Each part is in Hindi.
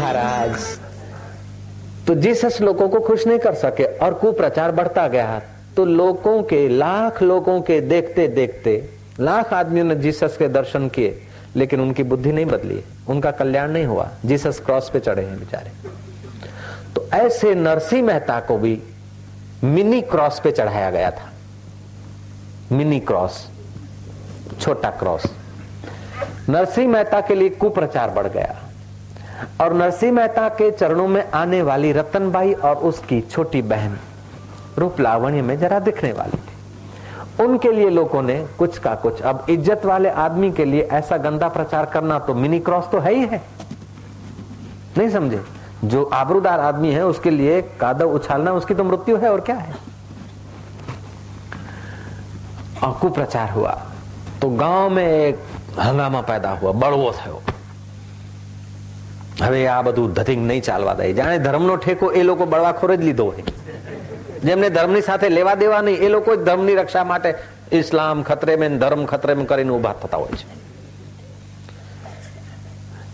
महाराज। तो जीसस लोगों को खुश नहीं कर सके और कुप्रचार बढ़ता गया तो लोगों के, लाख लोगों के देखते देखते, लाख आदमियों ने जीसस के दर्शन किए, लेकिन उनकी बुद्धि नहीं बदली, उनका कल्याण नहीं हुआ, जीसस क्रॉस पे चढ़े हैं बेचारे। तो ऐसे नरसिंह मेहता को भी मिनी क्रॉस पे चढ़ाया गया था। मिनी क्रॉस, छोटा क्रॉस। नरसिंह मेहता के लिए कुप्रचार बढ़ गया। और नरसिंह मेहता के चरणों में आने वाली रतनबाई और उसकी छोटी बहन रूप लावण्य में जरा दिखने वाली थी। उनके लिए लोगों ने कुछ का कुछ, अब इज़्ज़त वाले आदमी के लिए ऐसा गंदा प्रचार करना तो मिनी क्रॉस तो है ही है। नहीं समझे? जो आबरूदार आदमी है, उसके लिए कादव उछालना, उसकी तो मृत्यु है, और क्या है? कुप्रचार हुआ। तो गाँव में एक हंगामा पैदा हुआ बड़वो थयो હવે આ બધું ધતિંગ નહીં ચાલવા દે જાણે ધર્મનો ઠેકો એ લોકો બળવાખોર જ લીધો હોય જેમને ધર્મની સાથે લેવા દેવા નહીં એ લોકો જ ધર્મની રક્ષા માટે इस्लाम खतरे में धर्म खतरे में કરીને ઉભા થતા હોય છે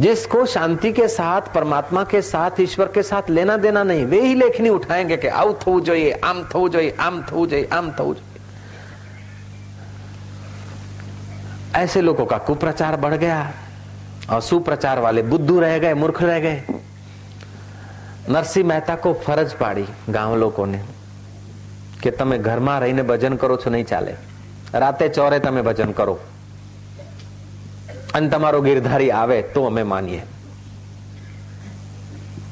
जिसको शांति के साथ परमात्मा के साथ ईश्वर के साथ लेना देना नहीं वे ही लेखनी उठाएंगे कि આવું થવું જોઈએ આમ થવું જોઈએ આમ થવું જોઈએ આમ થવું જોઈએ ऐसे लोगों का कुप्रचार बढ़ गया और सुप्रचार वाले बुद्धू रह गए मूर्ख रह गए નરસિંહ મહેતા કો ફરજ પાડી ગામ લોકોને કે તમે ઘરમાં રહીને ભજન કરો છો નહીં ચાલે રાતે ચોરે તમે ભજન કરો અને તમારો ગિરધારી આવે તો અમે માનીએ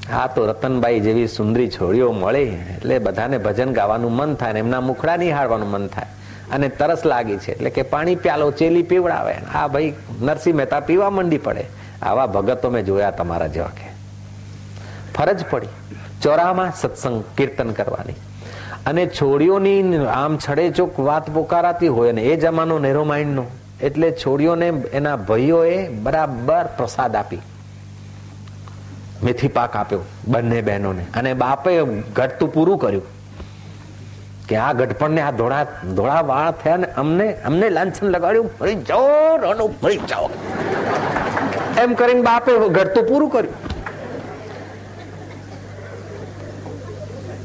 હા તો રતનબાઈ જેવી સુંદરી છોડીઓ મળે એટલે બધાને ભજન ગાવાનું મન થાય ને એમના મુખડા નિહાળવાનું મન થાય અને તરસ લાગી છે. એટલે કે પાણી પ્યાલો, ચેલી પીવડાવે. આ ભાઈ, નરસિંહ મહેતા પીવા મંડી પડે. આવા ભગતો મેં જોયા તમારા જેવા કે. ફરજ પડી. ચોરામાં સત્સંગ કીર્તન કરવાની. અને છોડીઓની આમ છડે ચોક વાત પોકારાતી હોય ને, એ જમાનો નેરો માઇન્ડનો. એટલે છોડીઓને એના ભાઈઓએ બરાબર પ્રસાદ આપી. મેથી પાક આપ્યો બંને બહેનોને. અને બાપે ઘટતું પૂરું કર્યું. કે આ ગઢપણને આ ધોળા ધોળા વાળ થયા ને અમને અમને લાંછન લગાડ્યું. ફરી જાઓ, રનો ફરી જાઓ. એમ કરીને બાપે ઘટતું પૂરું કર્યું.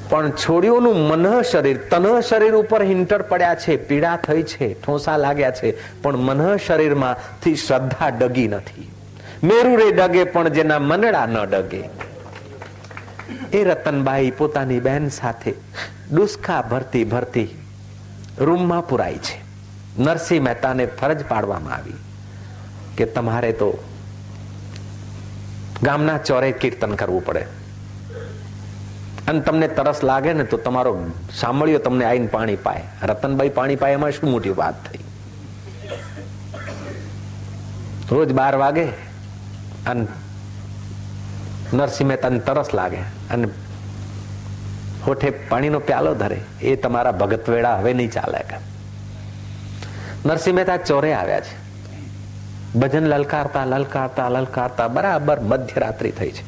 પણ છોડીઓનું મનઃ શરીર તનહ શરીર ઉપર હિંટર પડ્યા છે, પીડા થઈ છે, ઠોસા લાગ્યા છે, પણ મનઃ શરીરમાંથી શ્રદ્ધા ડગી નથી. મેરુરે ડગે પણ જેના મનડા ન ડગે. એ રતનબાઈ પોતાની બહેન સાથે ડુસ્કા ભરતી ભરતી રૂમમાં પુરાય છે. નરસિંહ મહેતાને ફરજ પાડવામાં આવી કે તમારે તો ગામના ચોરે કીર્તન કરવું પડે. અને તમને તરસ લાગે ને તો તમારો સાંભળ્યો તમને આઈને પાણી પાય. રતનભાઈ પાણી પાય, એમાં શું મોટી વાત થઈ? રોજ બાર વાગે અને નરસિંહ મહેતાને તરસ લાગે અને હોઠે પાણીનો પ્યાલો ધરે, એ તમારા ભગત વેળા હવે નહીં ચાલે નરસિંહ મહેતા ચોરે આવ્યા છે. ભજન લલકારતા લલકારતા લલકારતા બરાબર મધ્યરાત્રિ થઈ છે.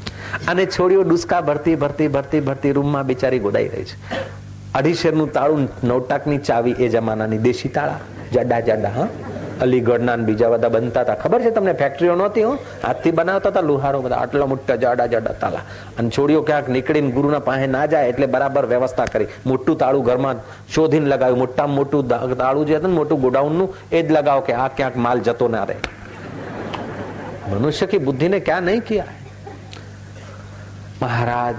અને છોડીઓ ડુસકા ભરતી ભરતી ભરતી ભરતી રૂમમાં બિચારી ગોડાઈ રહી છે. અઢી શેરનું તાળું નવટાકની ચાવી એ જમાનાની દેશી તાળા, જાડા જાડા, હા? અલીગઢના બીજા બધા બનતા હતા. ખબર છે તમને? ફેક્ટરીઓ નહોતી, હું? હાથથી બનાવતા હતા લુહારો બધા, આટલા મોટા જાડા જાડા તાલા. અને છોડીઓ ક્યાંક નીકળીને ગુરુના પાસે ના જાય એટલે બરાબર વ્યવસ્થા કરી. મોટું તાળું ઘરમાં શોધીને લગાવ્યું. મોટામાં મોટું તાળું જે હતું ને, મોટું ગોડાઉનનું, એ જ લગાવો કે આ ક્યાંક માલ જતો ના રહે. મનુષ્ય કી બુદ્ધિ ને ક્યાં નહીં ક્યાં? મહારાજ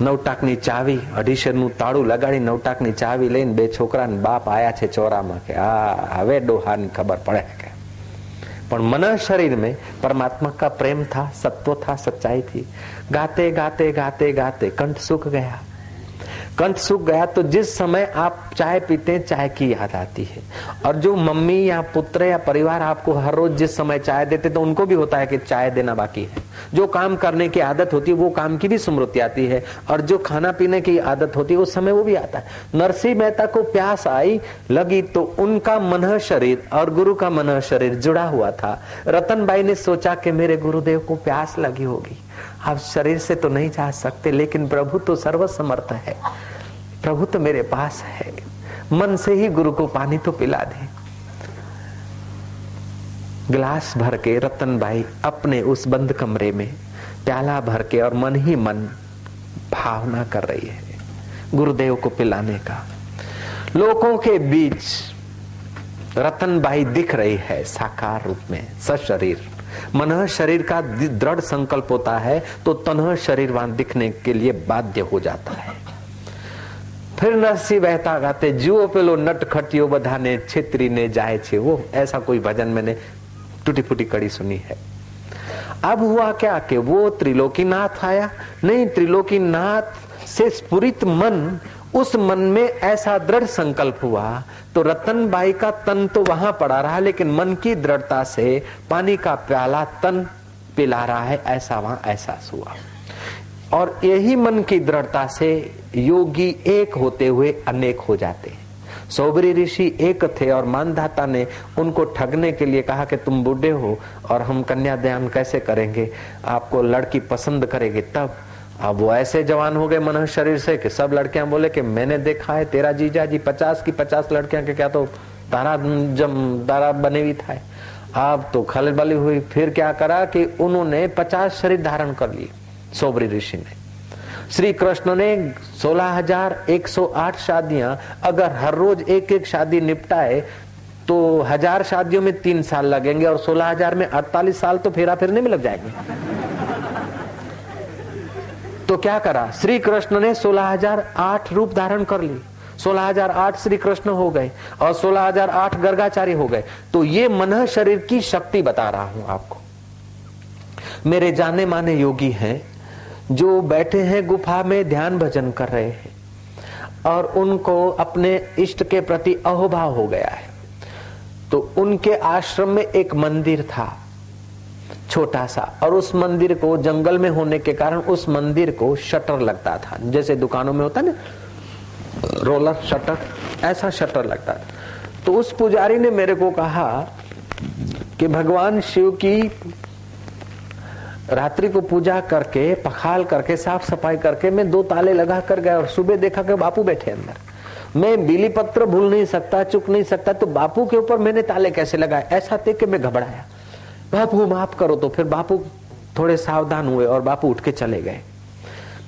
નવટાકની ચાવી અઢીસરનું તાળું લગાડી નવટાકની ચાવી લઈને બે છોકરા બાપ આયા છે ચોરામાં કે આ હવે ડોહાની ખબર પડે કે પણ मन शरीर में परमात्मा का प्रेम था सत्व था सच्चाई थी गाते गाते गाते गाते कंठ सूख गया कंठ सूख गया तो जिस समय आप चाय पीते हैं, चाय की याद आती है। और जो मम्मी या पुत्र या परिवार आपको हर रोज जिस समय चाय देते तो उनको भी होता है कि चाय देना बाकी है। जो काम करने की आदत होती है, वो काम की भी स्मृति आती है। और जो खाना पीने की आदत होती है, उस समय वो भी आता है। नरसिंह मेहता को प्यास आई, लगी तो उनका मन शरीर और गुरु का मन शरीर जुड़ा हुआ था। रतनबाई ने सोचा कि मेरे गुरुदेव को प्यास लगी होगी। आप शरीर से तो नहीं जा सकते, लेकिन प्रभु तो सर्वसमर्थ है। प्रभु तो मेरे पास है। मन से ही गुरु को पानी तो पिला दे। गिलास भर के रतन भाई अपने उस बंद कमरे में प्याला भर के और मन ही मन भावना कर रही है गुरुदेव को पिलाने का। लोगों के बीच रतनबाई दिख रही है साकार रूप में, सशरीर। मन शरीर का दृढ़ संकल्प होता है तो तनह शरीर वहाँ दिखने के लिए बाध्य हो जाता है। फिर नरसी बहता गाते जुओ पेलो नट खटियो बधाने, छेत्री ने जाए छे। वो, ऐसा कोई भजन मैंने टूटी फूटी कड़ी सुनी है। अब हुआ क्या कि वो त्रिलोकीनाथ आया। नहीं त्रिलोकीनाथ से स्पुरित मन उस मन में ऐसा दृढ़ संकल्प हुआ तो रतन बाई का तन तो वहाँ पड़ा रहा, लेकिन मन की दृढ़ता से पानी का प्याला तन पिला रहा है, ऐसा वहाँ एहसास हुआ। और यही मन की दृढ़ता से योगी एक होते हुए अनेक हो जाते हैं। सोबरी ऋषि एक थे और मानधाता ने उनको ठगने के लिए कहा कि तुम बूढ़े हो और हम कन्या कन्यादान कैसे करेंगे? आपको लड़की पसंद करेगी तब अब वो ऐसे जवान हो गए मन शरीर से कि सब लड़कियाँ बोले कि मैंने देखा है तेरा जीजा जी, पचास की पचास लड़कियाँ के क्या तो तारा, जम, तारा बने हुई था। अब तो खलबली हुई। फिर क्या करा कि उन्होंने पचास शरीर धारण कर लिए सोबरी ऋषि ने। श्री कृष्ण ने सोलह हज़ार एक सौ आठ शादियाँ, अगर हर रोज एक एक शादी निपटाए तो हज़ार शादियों में तीन साल लगेंगे और सोलह हज़ार में अड़तालीस साल तो फेरा फिरने में लग जाएँगे। तो क्या करा? श्री कृष्ण ने सोलह हज़ार आठ रूप धारण कर ली सोलह हज़ार आठ श्री कृष्ण हो गए और सोलह हज़ार आठ गर्गाचार्य हो गए। तो ये मन शरीर की शक्ति बता रहा हूँ आपको। मेरे जाने माने योगी हैं, जो बैठे हैं गुफा में ध्यान भजन कर रहे हैं और उनको अपने इष्ट के प्रति अहोभाव हो गया है। तो उनके आश्रम में एक मंदिर था। छोटा सा। और उस मंदिर को जंगल में होने के कारण उस मंदिर को शटर लगता था। जैसे दुकानों में होता ना, रोलर, शटर, ऐसा शटर लगता था। तो उस पुजारी ने मेरे को कहा कि भगवान शिव की रात्रि को पूजा करके, पखाल करके साफ़ सफ़ाई करके मैं दो ताले लगा कर गया और सुबह देखा कि बापू बैठे अंदर। मैं बिली पत्र भूल नहीं सकता, चुक नहीं सकता तो बापू के ऊपर मैंने ताले कैसे लगाए? ऐसा थे कि मैं घबराया। बापू, माफ़ करो तो। फिर बापू थोड़े सावधान हुए और बापू उठ के चले गए।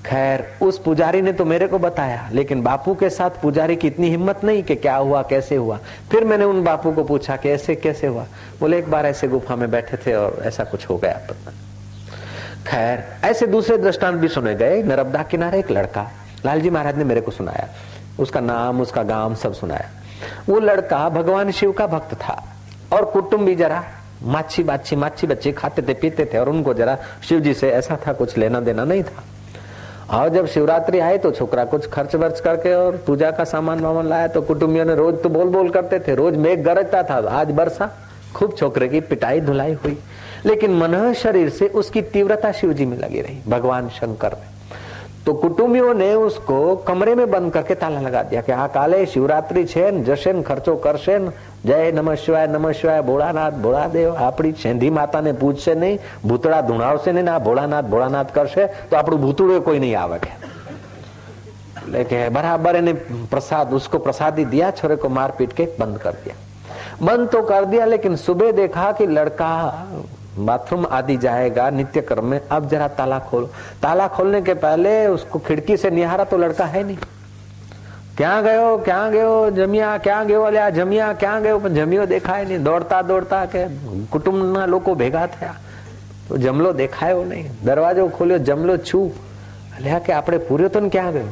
खैर, उस पुजारी ने तो मेरे को बताया, लेकिन बापू के साथ पुजारी की इतनी हिम्मत नहीं कि क्या हुआ, कैसे हुआ। फिर मैंने उन बापू को पूछा कि ऐसे कैसे हुआ? बोले, एक बार ऐसे गुफा में बैठे थे और ऐसा कुछ हो गया। पता खैर, ऐसे दूसरे दृष्टांत भी सुने गए। नर्मदा किनारे एक लड़का, लालजी महाराज ने मेरे को सुनाया। उसका नाम, उसका गाँव सब सुनाया। वो लड़का भगवान शिव का भक्त था और कुटुंब भी जरा। माछी बाछी माछी बच्चे खाते थे, पीते थे और उनको जरा शिव जी से ऐसा था, कुछ लेना देना नहीं था। और जब शिवरात्रि आई तो छोकरा कुछ खर्च वर्च करके और पूजा का सामान वामान लाया तो कुटुंबियों ने रोज तो बोल बोल करते थे, रोज मेघ गरजता था, आज बरसा। खूब छोकरे की पिटाई धुलाई हुई, लेकिन मन शरीर से उसकी तीव्रता शिव जी में लगी रही, भगवान शंकर में तो कुटुंबियों ने उसको कमरे में बंद करके ताला लगा दिया कि आ काले शिवरात्रि છે જશે ખર્ચો કરશે જય નમઃ શિવાય નમઃ શિવાય ભોળાનાથ ભોળાદેવ આપણી સેંધી માતાને પૂછશે નહીં ભૂતળા ધુણાવશે નહીં આ ભોળાનાથ ભોળાનાથ કરશે તો આપણું ભૂતળું કોઈ नहीं આવે કે लेके बराबर ने प्रसाद उसको प्रसादी दिया छोरे को मार पीट के बंद कर दिया बंद तो कर दिया लेकिन सुबह देखा कि लड़का बाथरूम आदि जाएगा नित्य क्रम में अब जरा ताला खोलो ताला खोलने के पहले उसको खिड़की से निहारा तो लड़का है नहीं ક્યાં ગયો ક્યાં ગયો જમ્યા ક્યાં ગયો અલ્યા જમ્યા ક્યાં ગયો પણ જમ્યો દેખાય નહીં દોડતા દોડતા કે કુટુંબના લોકો ભેગા થયા તો જમલો દેખાયો नहीं दरवाजो खोलियो जमलो छू अलिया के आपने पूरे तो क्या गयो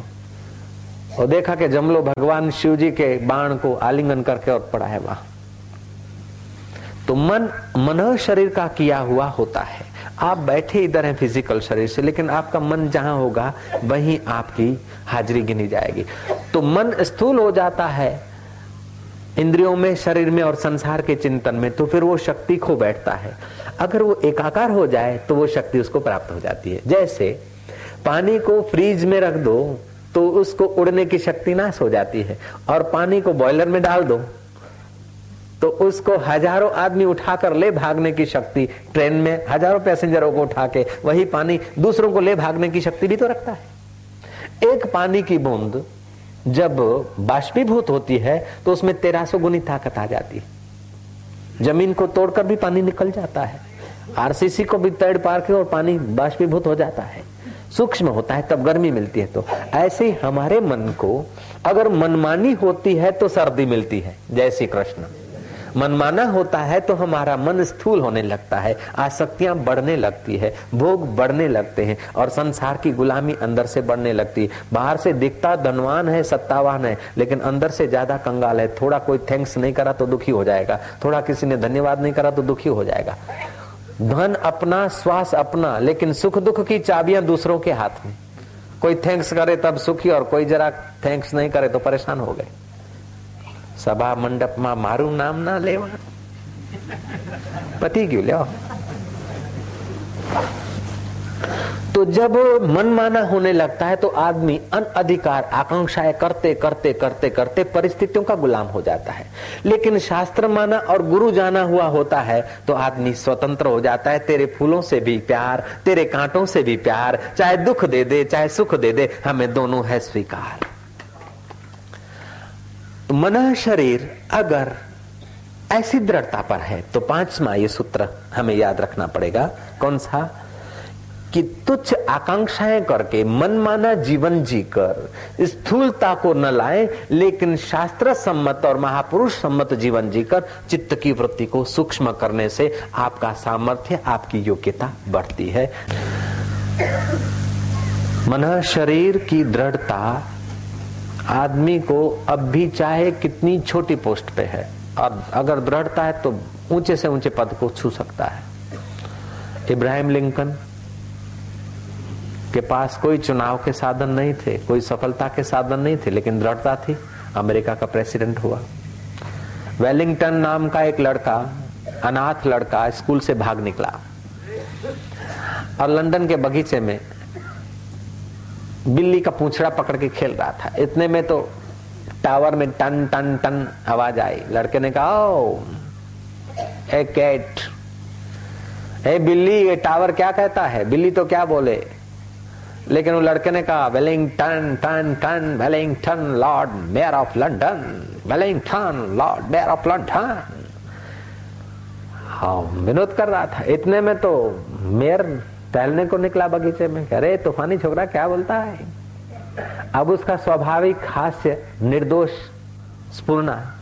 और देखा कि जमलो भगवान शिव जी के बाण को आलिंगन करके और पड़ा है वहां तो मन मन शरीर का किया हुआ होता है। आप बैठे इधर हैं फ़िज़िकल शरीर से, लेकिन आपका मन जहाँ होगा, वहीं आपकी हाजिरी गिनी जाएगी। तो मन स्थूल हो जाता है इंद्रियों में, शरीर में और संसार के चिंतन में तो फिर वो शक्ति खो बैठता है। अगर वो एकाकार हो जाए तो वो शक्ति उसको प्राप्त हो जाती है। जैसे पानी को फ्रीज में रख दो तो उसको उड़ने की शक्ति नाश हो जाती है, और पानी को बॉयलर में डाल दो। तो उसको हज़ारों आदमी उठाकर ले भागने की शक्ति। ट्रेन में हज़ारों पैसेंजरों को उठा के वही पानी दूसरों को ले भागने की शक्ति भी तो रखता है। एक पानी की बूंद जब बाष्पीभूत होती है तो उसमें तेरह सौ गुनी ताकत आ जाती है। ज़मीन को तोड़कर भी पानी निकल जाता है। आरसीसी को भी तैड़ पार के और पानी बाष्पीभूत हो जाता है। सूक्ष्म होता है, तब गर्मी मिलती है। तो ऐसे ही हमारे मन को अगर मनमानी होती है तो सर्दी मिलती है। जय श्री कृष्ण। मनमाना होता है तो हमारा मन स्थूल होने लगता है, आसक्तियाँ बढ़ने लगती है, भोग बढ़ने लगते हैं और संसार की गुलामी अंदर से बढ़ने लगती है। बाहर से दिखता धनवान है, सत्तावान है, लेकिन अंदर से ज़्यादा कंगाल है। थोड़ा कोई थैंक्स नहीं करा तो दुखी हो जाएगा। थोड़ा किसी ने धन्यवाद नहीं करा तो दुखी हो जाएगा। धन अपना, श्वास अपना, लेकिन सुख दुख की चाबियाँ दूसरों के हाथ में। कोई थैंक्स करे तब सुखी और कोई जरा थैंक्स नहीं करे तो परेशान हो गए। સભા મંડપમાં મારું નામ ના લેવાનું પતી ગયું લ્યો तो जब मन माना होने लगता है तो आदमी अनअधिकार आकांक्षाएं करते करते करते करते परिस्थितियों का गुलाम हो जाता है लेकिन शास्त्र माना और गुरु जाना हुआ होता है तो आदमी स्वतंत्र हो जाता है तेरे फूलों से भी प्यार तेरे कांटों से भी प्यार चाहे दुख दे दे चाहे सुख दे दे हमें दोनों है स्वीकार मन शरीर अगर ऐसी दृढ़ता पर है तो पांचवा ये सूत्र हमें याद रखना पड़ेगा। कौन सा? कि तुच्छ आकांक्षाएँ करके मनमाना जीवन जीकर स्थूलता को न लाए, लेकिन शास्त्र सम्मत और महापुरुष सम्मत जीवन जीकर चित्त की वृत्ति को सूक्ष्म करने से आपका सामर्थ्य, आपकी योग्यता बढ़ती है। मन शरीर की दृढ़ता आदमी को अब भी चाहे कितनी छोटी पोस्ट पे है। और अगर दृढ़ता है तो ऊँचे से ऊँचे पद को छू सकता है। इब्राहिम लिंकन के पास कोई चुनाव के साधन नहीं थे, कोई सफलता के साधन नहीं थे, लेकिन दृढ़ता थी। अमेरिका का प्रेसिडेंट हुआ। वेलिंगटन नाम का एक लड़का, अनाथ लड़का, स्कूल से भाग निकला। और लंदन के बगीचे में बिल्ली का पूछड़ा पकड़ के खेल रहा था। इतने में तो टावर में टन टन टन आवाज़ आई। लड़के ने कहा, ओ, ए कैट, ए बिल्ली, ये टावर क्या कहता है? बिल्ली तो क्या बोले? लेकिन वो लड़के ने कहा, Wellington, ton ton, Wellington Lord Mayor of London Wellington Lord Mayor of London. हाँ विनोद कर रहा था। इतने में तो मेयर टहलने को निकला बगीचे में। अरे, तूफानी छोकरा क्या बोलता है? अब उसका स्वाभाविक हास्य, निर्दोष, स्पूर्णा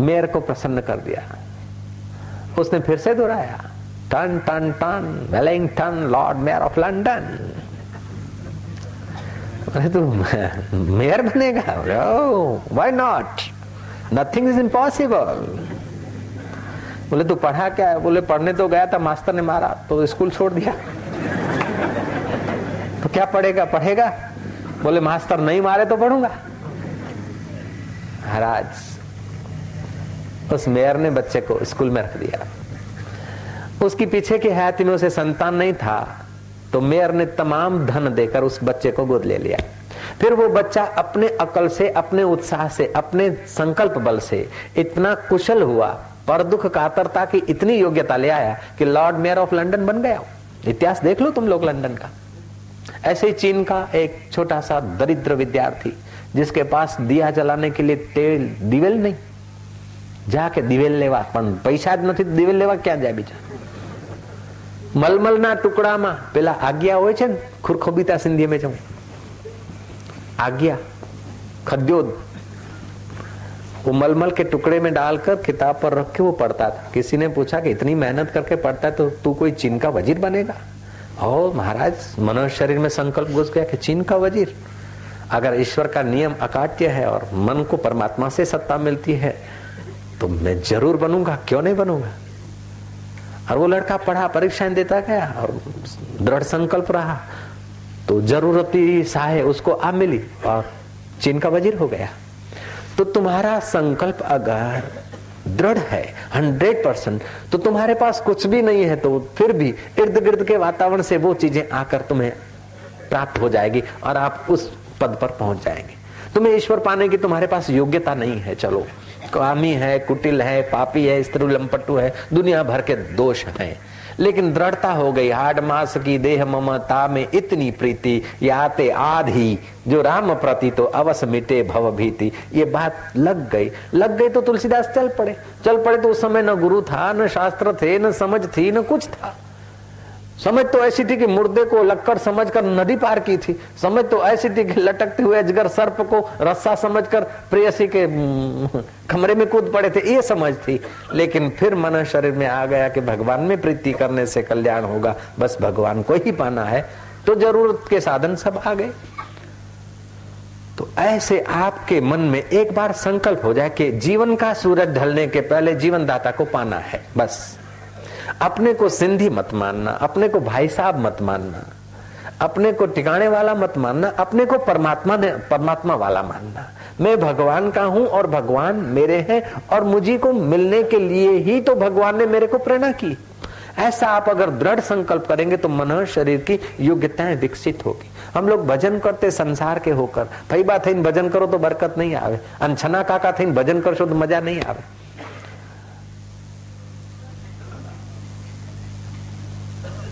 मेयर को प्रसन्न कर दिया। उसने फिर से दोहराया, ton ton ton, Wellington, Lord Mayor of London. अरे, तू मेयर बनेगा? Why not nothing is impossible बोले, तू पढ़ा क्या है? बोले, पढ़ने तो गया था, मास्टर ने मारा तो स्कूल छोड़ दिया। तो क्या पढ़ेगा पढ़ेगा? बोले, मास्टर नहीं मारे तो पढ़ूँगा। महाराज, उस मेयर ने बच्चे को स्कूल में रख दिया। उसकी पीछे की में उसे संतान नहीं था तो मेयर ने तमाम धन देकर उस बच्चे को गोद ले लिया। फिर वो बच्चा अपने अकल से, अपने उत्साह से, अपने संकल्प बल से इतना कुशल हुआ पर दुख कातरता की इतनी योग्यता ले आया कि लॉर्ड मेयर ऑफ लंदन बन गया इतिहास देख लो तुम लोग लंदन का ऐसे ही चीन का एक छोटा सा दरिद्र विद्यार्थी जिसके पास दिया जलाने के लिए तेल दिवेल नहीं जाके દિવેલ લેવા પણ પૈસા જ નથી દિવેલ લેવા ક્યાં જાય બીજા મલમલના ટુકડામાં પેલા આજ્ઞા હોય છે ને ખુરખોબીતા સિંધી મેં જવું આજ્ઞા ખદ્યોદ वो मलमल के टुकड़े में डालकर किताब पर रख के वो पढ़ता था। किसी ने पूछा कि इतनी मेहनत करके पढ़ता है तो तू कोई चीन का वज़ीर बनेगा? ओ महाराज मनोज शरीर में संकल्प घुस गया कि चीन का वज़ीर। अगर ईश्वर का नियम अकाट्य है और मन को परमात्मा से सत्ता मिलती है तो मैं ज़रूर बनूँगा, क्यों नहीं बनूँगा? और वो लड़का पढ़ा, परीक्षाएँ देता गया और दृढ़ संकल्प रहा। तो जरूरती सहाय उसको आ मिली और चीन का वज़ीर हो गया। तो तुम्हारा संकल्प अगर दृढ़ है, हंड्रेड परसेंट तो तुम्हारे पास कुछ भी नहीं है तो फिर भी इर्द गिर्द के वातावरण से वो चीज़ें आकर तुम्हें प्राप्त हो जाएगी और आप उस पद पर पहुँच जाएँगे। तुम्हें ईश्वर पाने की तुम्हारे पास योग्यता नहीं है, चलो। कामी है, कुटिल है, पापी है, स्त्री लंपटू है, दुनिया भर के दोष हैं। लेकिन दृढ़ता हो गई। हाड मास की देह ममता में इतनी प्रीति, याते आधी जो राम प्रति तो अवस मिटे भव भीति। ये बात लग गई। लग गई तो तुलसीदास चल पड़े। चल पड़े तो उस समय न गुरु था, न शास्त्र थे, न समझ थी, न कुछ था। समझ तो ऐसी थी कि मुर्दे को लक्कड़ समझकर नदी पार की थी। समझ तो ऐसी थी कि लटकते हुए अजगर सर्प को रस्सा समझकर प्रेयसी के कमरे में कूद पड़े थे, ये समझ थी। लेकिन फिर मन शरीर में आ गया कि भगवान में प्रीति करने से कल्याण होगा। बस भगवान को ही पाना है। तो ज़रूरत के साधन सब आ गए। तो ऐसे आपके मन में एक बार संकल्प हो जाए कि जीवन का सूरज ढलने के पहले जीवन दाता को पाना है। बस। अपने को सिंधी मत मानना, अपने को भाई साहब मत मानना, अपने को टिकाने वाला मत मानना, अपने को परमात्मा ने, परमात्मा वाला मानना। मैं भगवान का हूँ और भगवान मेरे हैं और मुझे को मिलने के लिए ही तो भगवान ने मेरे को प्रेरणा की। ऐसा आप अगर दृढ़ संकल्प करेंगे तो मन शरीर की योग्यताएँ विकसित होगी। हम लोग भजन करते संसार के होकर, भाई बात है भजन करो तो बरकत नहीं आवे। अनछना काका थे भजन करशो तो मज़ा नहीं आवे।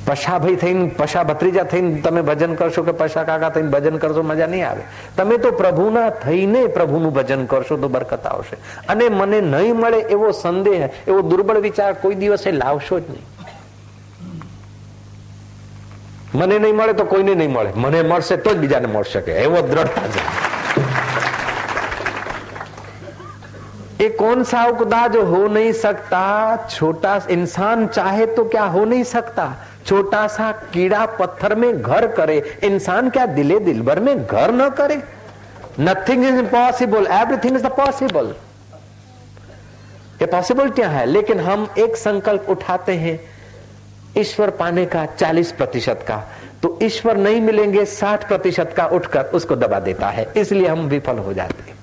પશાભાઈ થઈને પશા ભત્રીજા થઈને તમે ભજન કરશો કે પશા કાકા થઈને ભજન કરશો મજા નહીં આવે તમે તો પ્રભુના થઈને પ્રભુનું ભજન કરશો તો બરકત આવશે અને મને નહીં મળે એવો સંદેહ એવો દુર્બળ વિચાર કોઈ દિવસે લાવશો જ નહીં મને નહીં મળે તો કોઈને નહીં મળે મને મળશે તો જ બીજાને મળશે કે એવો દ્રઢતા છે ये कौन सा उपदा जो हो नहीं सकता छोटा इंसान चाहे तो क्या हो नहीं सकता छोटा सा कीड़ा पत्थर में घर करे। इंसान क्या दिले दिल भर में घर न करे? Nothing is impossible everything is the possible ये पॉसिबिलिटियाँ है? लेकिन हम एक संकल्प उठाते हैं, ईश्वर पाने का 40 प्रतिशत का। तो ईश्वर नहीं मिलेंगे 60 प्रतिशत का उठकर उसको दबा देता है। इसलिए हम विफल हो जाते हैं।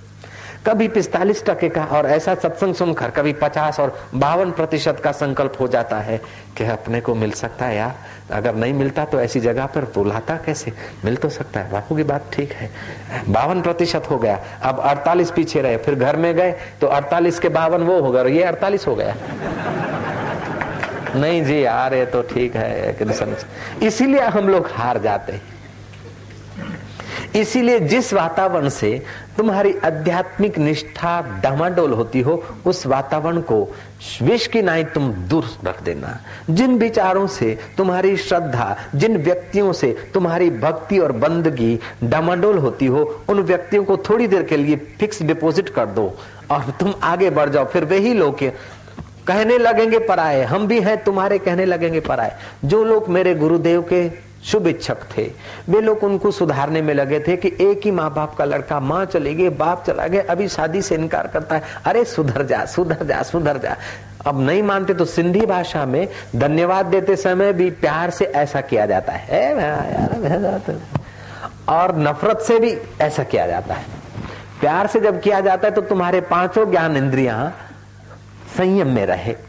कभी पिस्तालीस टके का और ऐसा सत्संग सुनकर कभी पचास और बावन प्रतिशत का संकल्प हो जाता है कि अपने को मिल सकता है यार। अगर नहीं मिलता तो ऐसी जगह पर बुलाता कैसे? मिल तो सकता है। बापू की बात ठीक है। बावन प्रतिशत हो गया। अब अड़तालीस पीछे रहे। फिर घर में गए तो अड़तालीस के बावन वो हो गया ये अड़तालीस हो गया। नहीं जी यार ये तो ठीक है इसीलिए हम लोग हार जाते हैं। इसीलिए जिस वातावरण से तुम्हारी आध्यात्मिक निष्ठा डमाडोल होती हो, उस वातावरण को विष की नाई तुम दूर रख देना। जिन विचारों से तुम्हारी श्रद्धा, जिन व्यक्तियों से तुम्हारी भक्ति और बंदगी डमाडोल होती हो, उन व्यक्तियों को थोड़ी देर के लिए फिक्स डिपॉजिट कर दो। और तुम आगे बढ़ जाओ, फिर वही लोग कहने लगेंगे पराए हम भी हैं, तुम्हारे कहने लगेंगे पराए जो लोग मेरे गुरुदेव के शुभ इच्छक थे। वे लोग उनको सुधारने में लगे थे कि एक ही माँ बाप का लड़का माँ चले गए बाप चला गया, अभी शादी से इनकार करता है। अरे, सुधर जा सुधर जा सुधर जा। अब नहीं मानते तो सिंधी भाषा में धन्यवाद देते समय भी प्यार से ऐसा किया जाता है। और नफरत से भी ऐसा किया जाता है। प्यार से जब किया जाता है तो तुम्हारे पाँचों ज्ञान इंद्रिया संयम में रहे।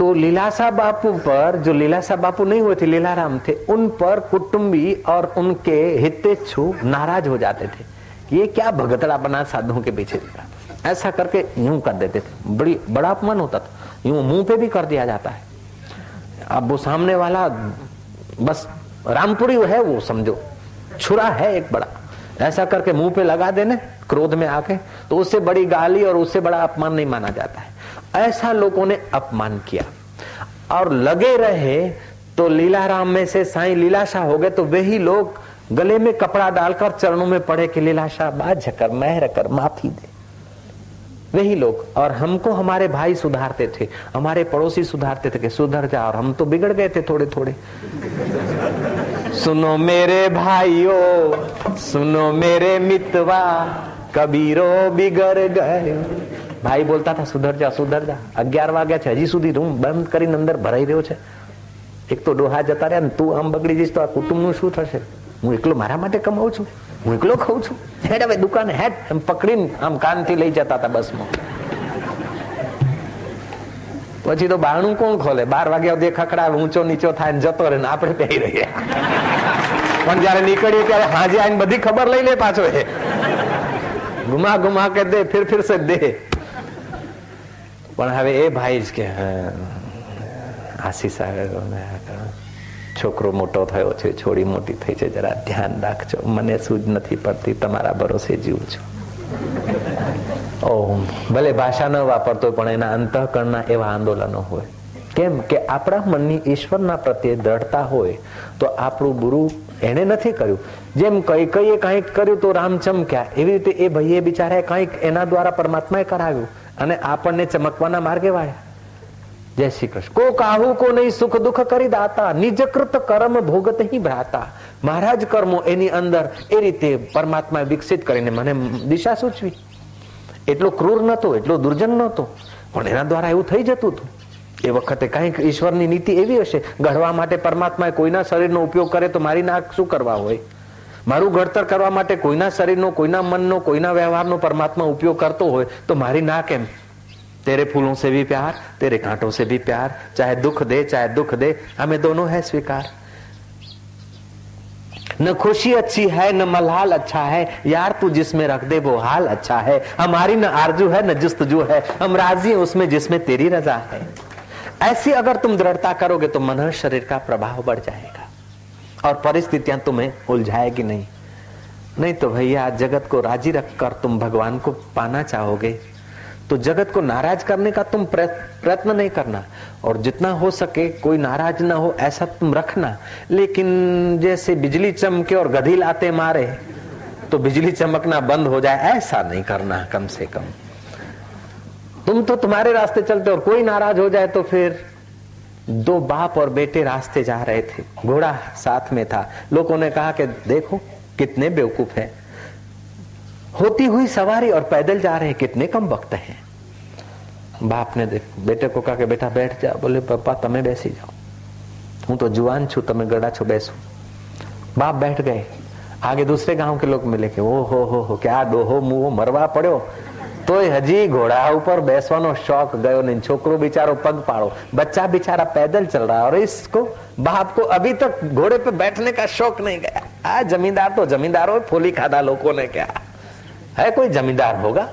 तो लीलासा बापू पर, जो लीलासा बापू नहीं हुए थे, लीलाराम थे, उन पर कुटुंबी और उनके हितेच्छु नाराज़ हो जाते थे। ये क्या भगतड़ा बना साधुओं के पीछे ऐसा करके यूँ कर देते थे। बड़ी, बड़ा अपमान होता था। यूँ मुँह पे भी कर दिया जाता है। अब वो सामने वाला, बस रामपुरी है वो, समझो। छुरा है एक बड़ा। ऐसा करके मुँह पे लगा देने, क्रोध में आके तो उससे बड़ी गाली और उससे बड़ा अपमान नहीं माना जाता है। ऐसा लोगों ने अपमान किया। और लगे रहे तो लीलाराम में से साई लीलाशाह हो गए तो वही लोग गले में कपड़ा डालकर चरणों में पड़े कि लीलाशाह, बाज कर महर कर, माफ़ी दे। वही लोग, और हमको हमारे भाई सुधारते थे, हमारे पड़ोसी सुधारते थे कि सुधर जा, और हम तो बिगड़ गए थे थोड़े थोड़े सुनो मेरे भाइयों, सुनो मेरे मितवा, कबीरो बिगड़ गए। ભાઈ બોલતા હતા સુધર જા અગિયાર વાગ્યા છે, હજી સુધી રૂમ બંધ કરીને અંદર ભરાઈ રહ્યો છે. એક તો ડોહા જતા રહ્યા ને તું આમ બગડી જઈશ તો આ કુટુંબનું શું થશે? હું એકલો મારા માટે કમાઉં છું? હું એકલો ખાઉં છું? હેડ હવે દુકાને, હેડ. એમ પકડીને આમ કાનથી લઈ જતા હતા બસમાં. પછી તો બારણું કોણ ખોલે? બાર વાગ્યા સુધી ખકડા ઊંચો નીચો થાય ને જતો રહે ને આપણે પહેરી રહીએ. પણ જયારે નીકળીએ ત્યારે હાજે આવીને બધી ખબર લઈ લે પાછો એ. ગુમા ગુમા કે દે, ફિર ફિર દે. પણ હવે એ ભાઈ જ કે આશીષ છોકરો મોટો થયો છે, છોડી મોટી થઈ છે, જરા ધ્યાન રાખજો. મને શું જ નથી પડતી, તમારા ભરોસે જીવું છું. ઓમ ભલે ભાષા ન વાપરતો પણ એના અંતઃકરણના એવા આંદોલનો હોય. કેમ કે આપણા મનની ઈશ્વરના પ્રત્યે દ્રઢતા હોય, તો આપણું ગુરુ એને નથી કર્યું. જેમ કઈ કઈએ કંઈક કર્યું તો રામ ચમક્યા એવી રીતે એ ભાઈએ બિચારાએ કંઈક એના દ્વારા પરમાત્માએ કરાવ્યું. અને આપણને ચમકવાના માર્ગે વાળ્યા. જય શ્રી કૃષ્ણ. કો કાહુ, કો નહીં, સુખ દુઃખ કરી દાતા. નિજકૃત કર્મ ભોગત હિ ભ્રાતા. મારા જ કર્મો એની અંદર એ રીતે પરમાત્માએ વિકસિત કરીને મને દિશા સૂચવી. એટલો ક્રૂર નતો, એટલો દુર્જન નતો. પણ એના દ્વારા એવું થઈ જતું હતું. એ વખતે કંઈક ઈશ્વરની નીતિ એવી હશે. ઘડવા માટે પરમાત્માએ કોઈના શરીરનો ઉપયોગ કરે તો મારી નાક શું કરવા હોય? મારું ઘડતર કરવા માટે કોઈના શરીરનો કોઈના મનનો કોઈના વ્યવહારનો પરમાત્મા ઉપયોગ કરતો હોય તો મારી ના કેમ तेरे फूलों से भी प्यार तेरे कांटों से भी प्यार चाहे दुख दे चाहे दुख दे हमें दोनों है स्वीकार न खुशी अच्छी है न मलहाल अच्छा है यार तू जिसमें रख दे वो हाल अच्छा है हमारी न आरजू है न जो है हम राजी हैं उसमें जिसमें तेरी रजा है ऐसी अगर तुम दृढ़ता करोगे तो मन शरीर का प्रभाव बढ़ जाएगा और परिस्थितियाँ तुम्हें उलझाएगी नहीं। नहीं तो भैया, जगत को राज़ी रखकर तुम भगवान को पाना चाहोगे। तो जगत को नाराज़ करने का तुम प्रयत्न नहीं करना। और जितना हो सके, कोई नाराज़ ना हो, ऐसा तुम रखना। लेकिन जैसे बिजली चमके और गधी लाते मारे तो बिजली चमकना बंद हो जाए, ऐसा नहीं करना कम से कम। तुम तो तुम्हारे रास्ते चलते और कोई नाराज़ हो जाए तो फिर दो बाप और बेटे रास्ते जा रहे थे घोड़ा साथ में था लोगों ने कहा कि देखो कितने बेवकूफ है होती हुई सवारी और पैदल जा रहे हैं कितने कम वक्त हैं बाप ने देख बेटे को कहा कि बेटा बैठ जा बोले पापा तमें બેસી જાઓ હું તો જુવાન છું તમે ગડા છો બેસો બાપ बैठ गए आगे दूसरे गांव के लोग मिले કે ઓ હો હો હો क्या ડોહો મુવો મરવા પડ્યો તોય હજી ઘોડા ઉપર બેસવાનો શોખ ગયો નહીં છોકરો બિચારો પગ પાડો बच्चा बेचारा पैदल चल रहा और इसको बाप को अभी तक घोड़े पे बैठने का शौक नहीं गया आ जमींदार तो जमींदारों फूली खादा लोगों ने क्या है कोई जमींदार होगा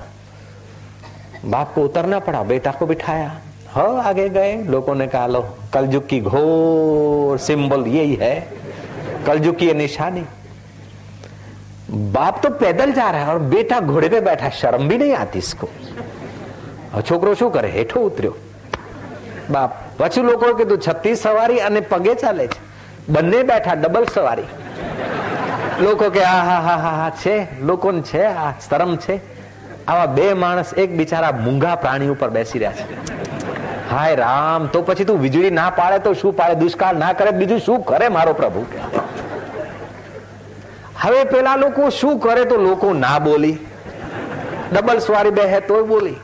बाप को उतरना पड़ा बेटा को बिठाया हो आगे गए लोगों ने कहा लो कलयुग की घोर सिंबल यही है कलयुग की निशानी बाप तो पैदल जा रहा है और बेटा घोड़े पे बैठा शर्म भी नहीं आती इसको और छोकरो શું કરે હેઠો ઉતર્યો બાપ પછી લોકો કીધું છત્રીસ સવારી અને પગે ચાલે છે બંને બેઠા ડબલ સવારી લોકો કે આ હા હા હા છે લોકોને છે આ શરમ છે આવા બે માણસ એક બિચારા મૂંગા પ્રાણી ઉપર બેસી રહ્યા છે હાય રામ તો પછી તું વીજળી ના પાડે તો શું પાડે દુષ્કાળ ના કરે બીજું શું કરે મારો પ્રભુ હવે પેલા લોકો શું કરે તો લોકો ના બોલી ડબલ સવારી બેહે તોય બોલી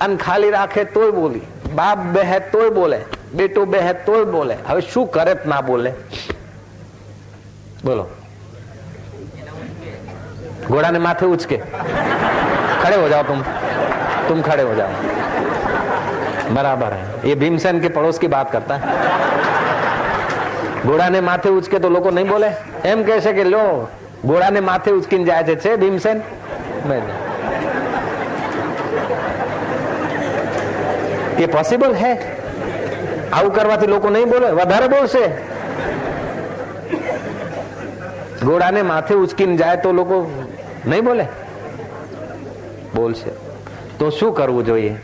અને ખાલી રાખે તોય બોલી બાપ બેહે તોય બોલે બેટો બેહે તોય બોલે હવે શું કરે ના બોલે બોલો घोड़ा ने माथे उचके खड़े हो जाओ तुम तुम खड़े हो जाओ बराबर है ये भीमसेन के पड़ोस की बात करता है ઘોડાને માથે ઉચકે તો લોકો નહીં બોલે? એમ કહેશે કે લો ઘોડાને માથે ઉચકીને જાય છે. ભીમસેન? એ પોસિબલ હે આવું કરવાથી લોકો નહીં બોલે? વધારે બોલશે. ઘોડાને માથે ઉચકીને જાય તો લોકો નહીં બોલે? બોલશે. તો શું કરવું જોઈએ?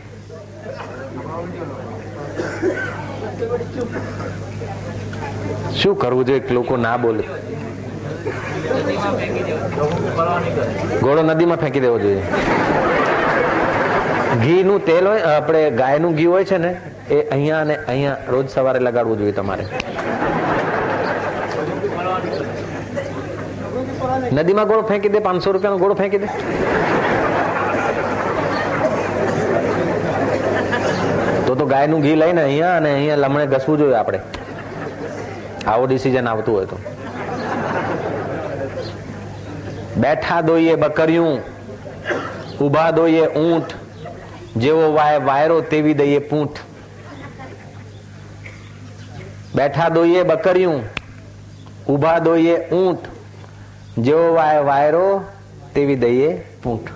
શું કરવું જોઈએ લોકો ના બોલે? ઘોડો નદીમાં ફેંકી દેવો જોઈએ. ઘી નું તેલ હોય, આપણે ગાયનું ઘી હોય છે ને, એ અહીંયા અને અહીંયા રોજ સવારે લગાડવું જોઈએ તમારે. નદીમાં ગોળો ફેંકી દે, પાંચસો રૂપિયાનો ગોળો ફેંકી દે. તો તો ગાયનું ઘી લઈને અહીંયા અને અહીંયા લમણે ઘસવું જોઈએ આપણે. આવો ડિસિઝન આવતું હોય તો. બેઠા દોઈએ બકરિયું ઊભા દોઈએ ઊંટ, જેવો વાય વાયરો તેવી દઈએ પૂંઠ. બેઠા દોઈએ બકરિયું ઊભા દોઈએ ઊંટ, જેવો વાય વાયરો તેવી દઈએ પૂંઠ.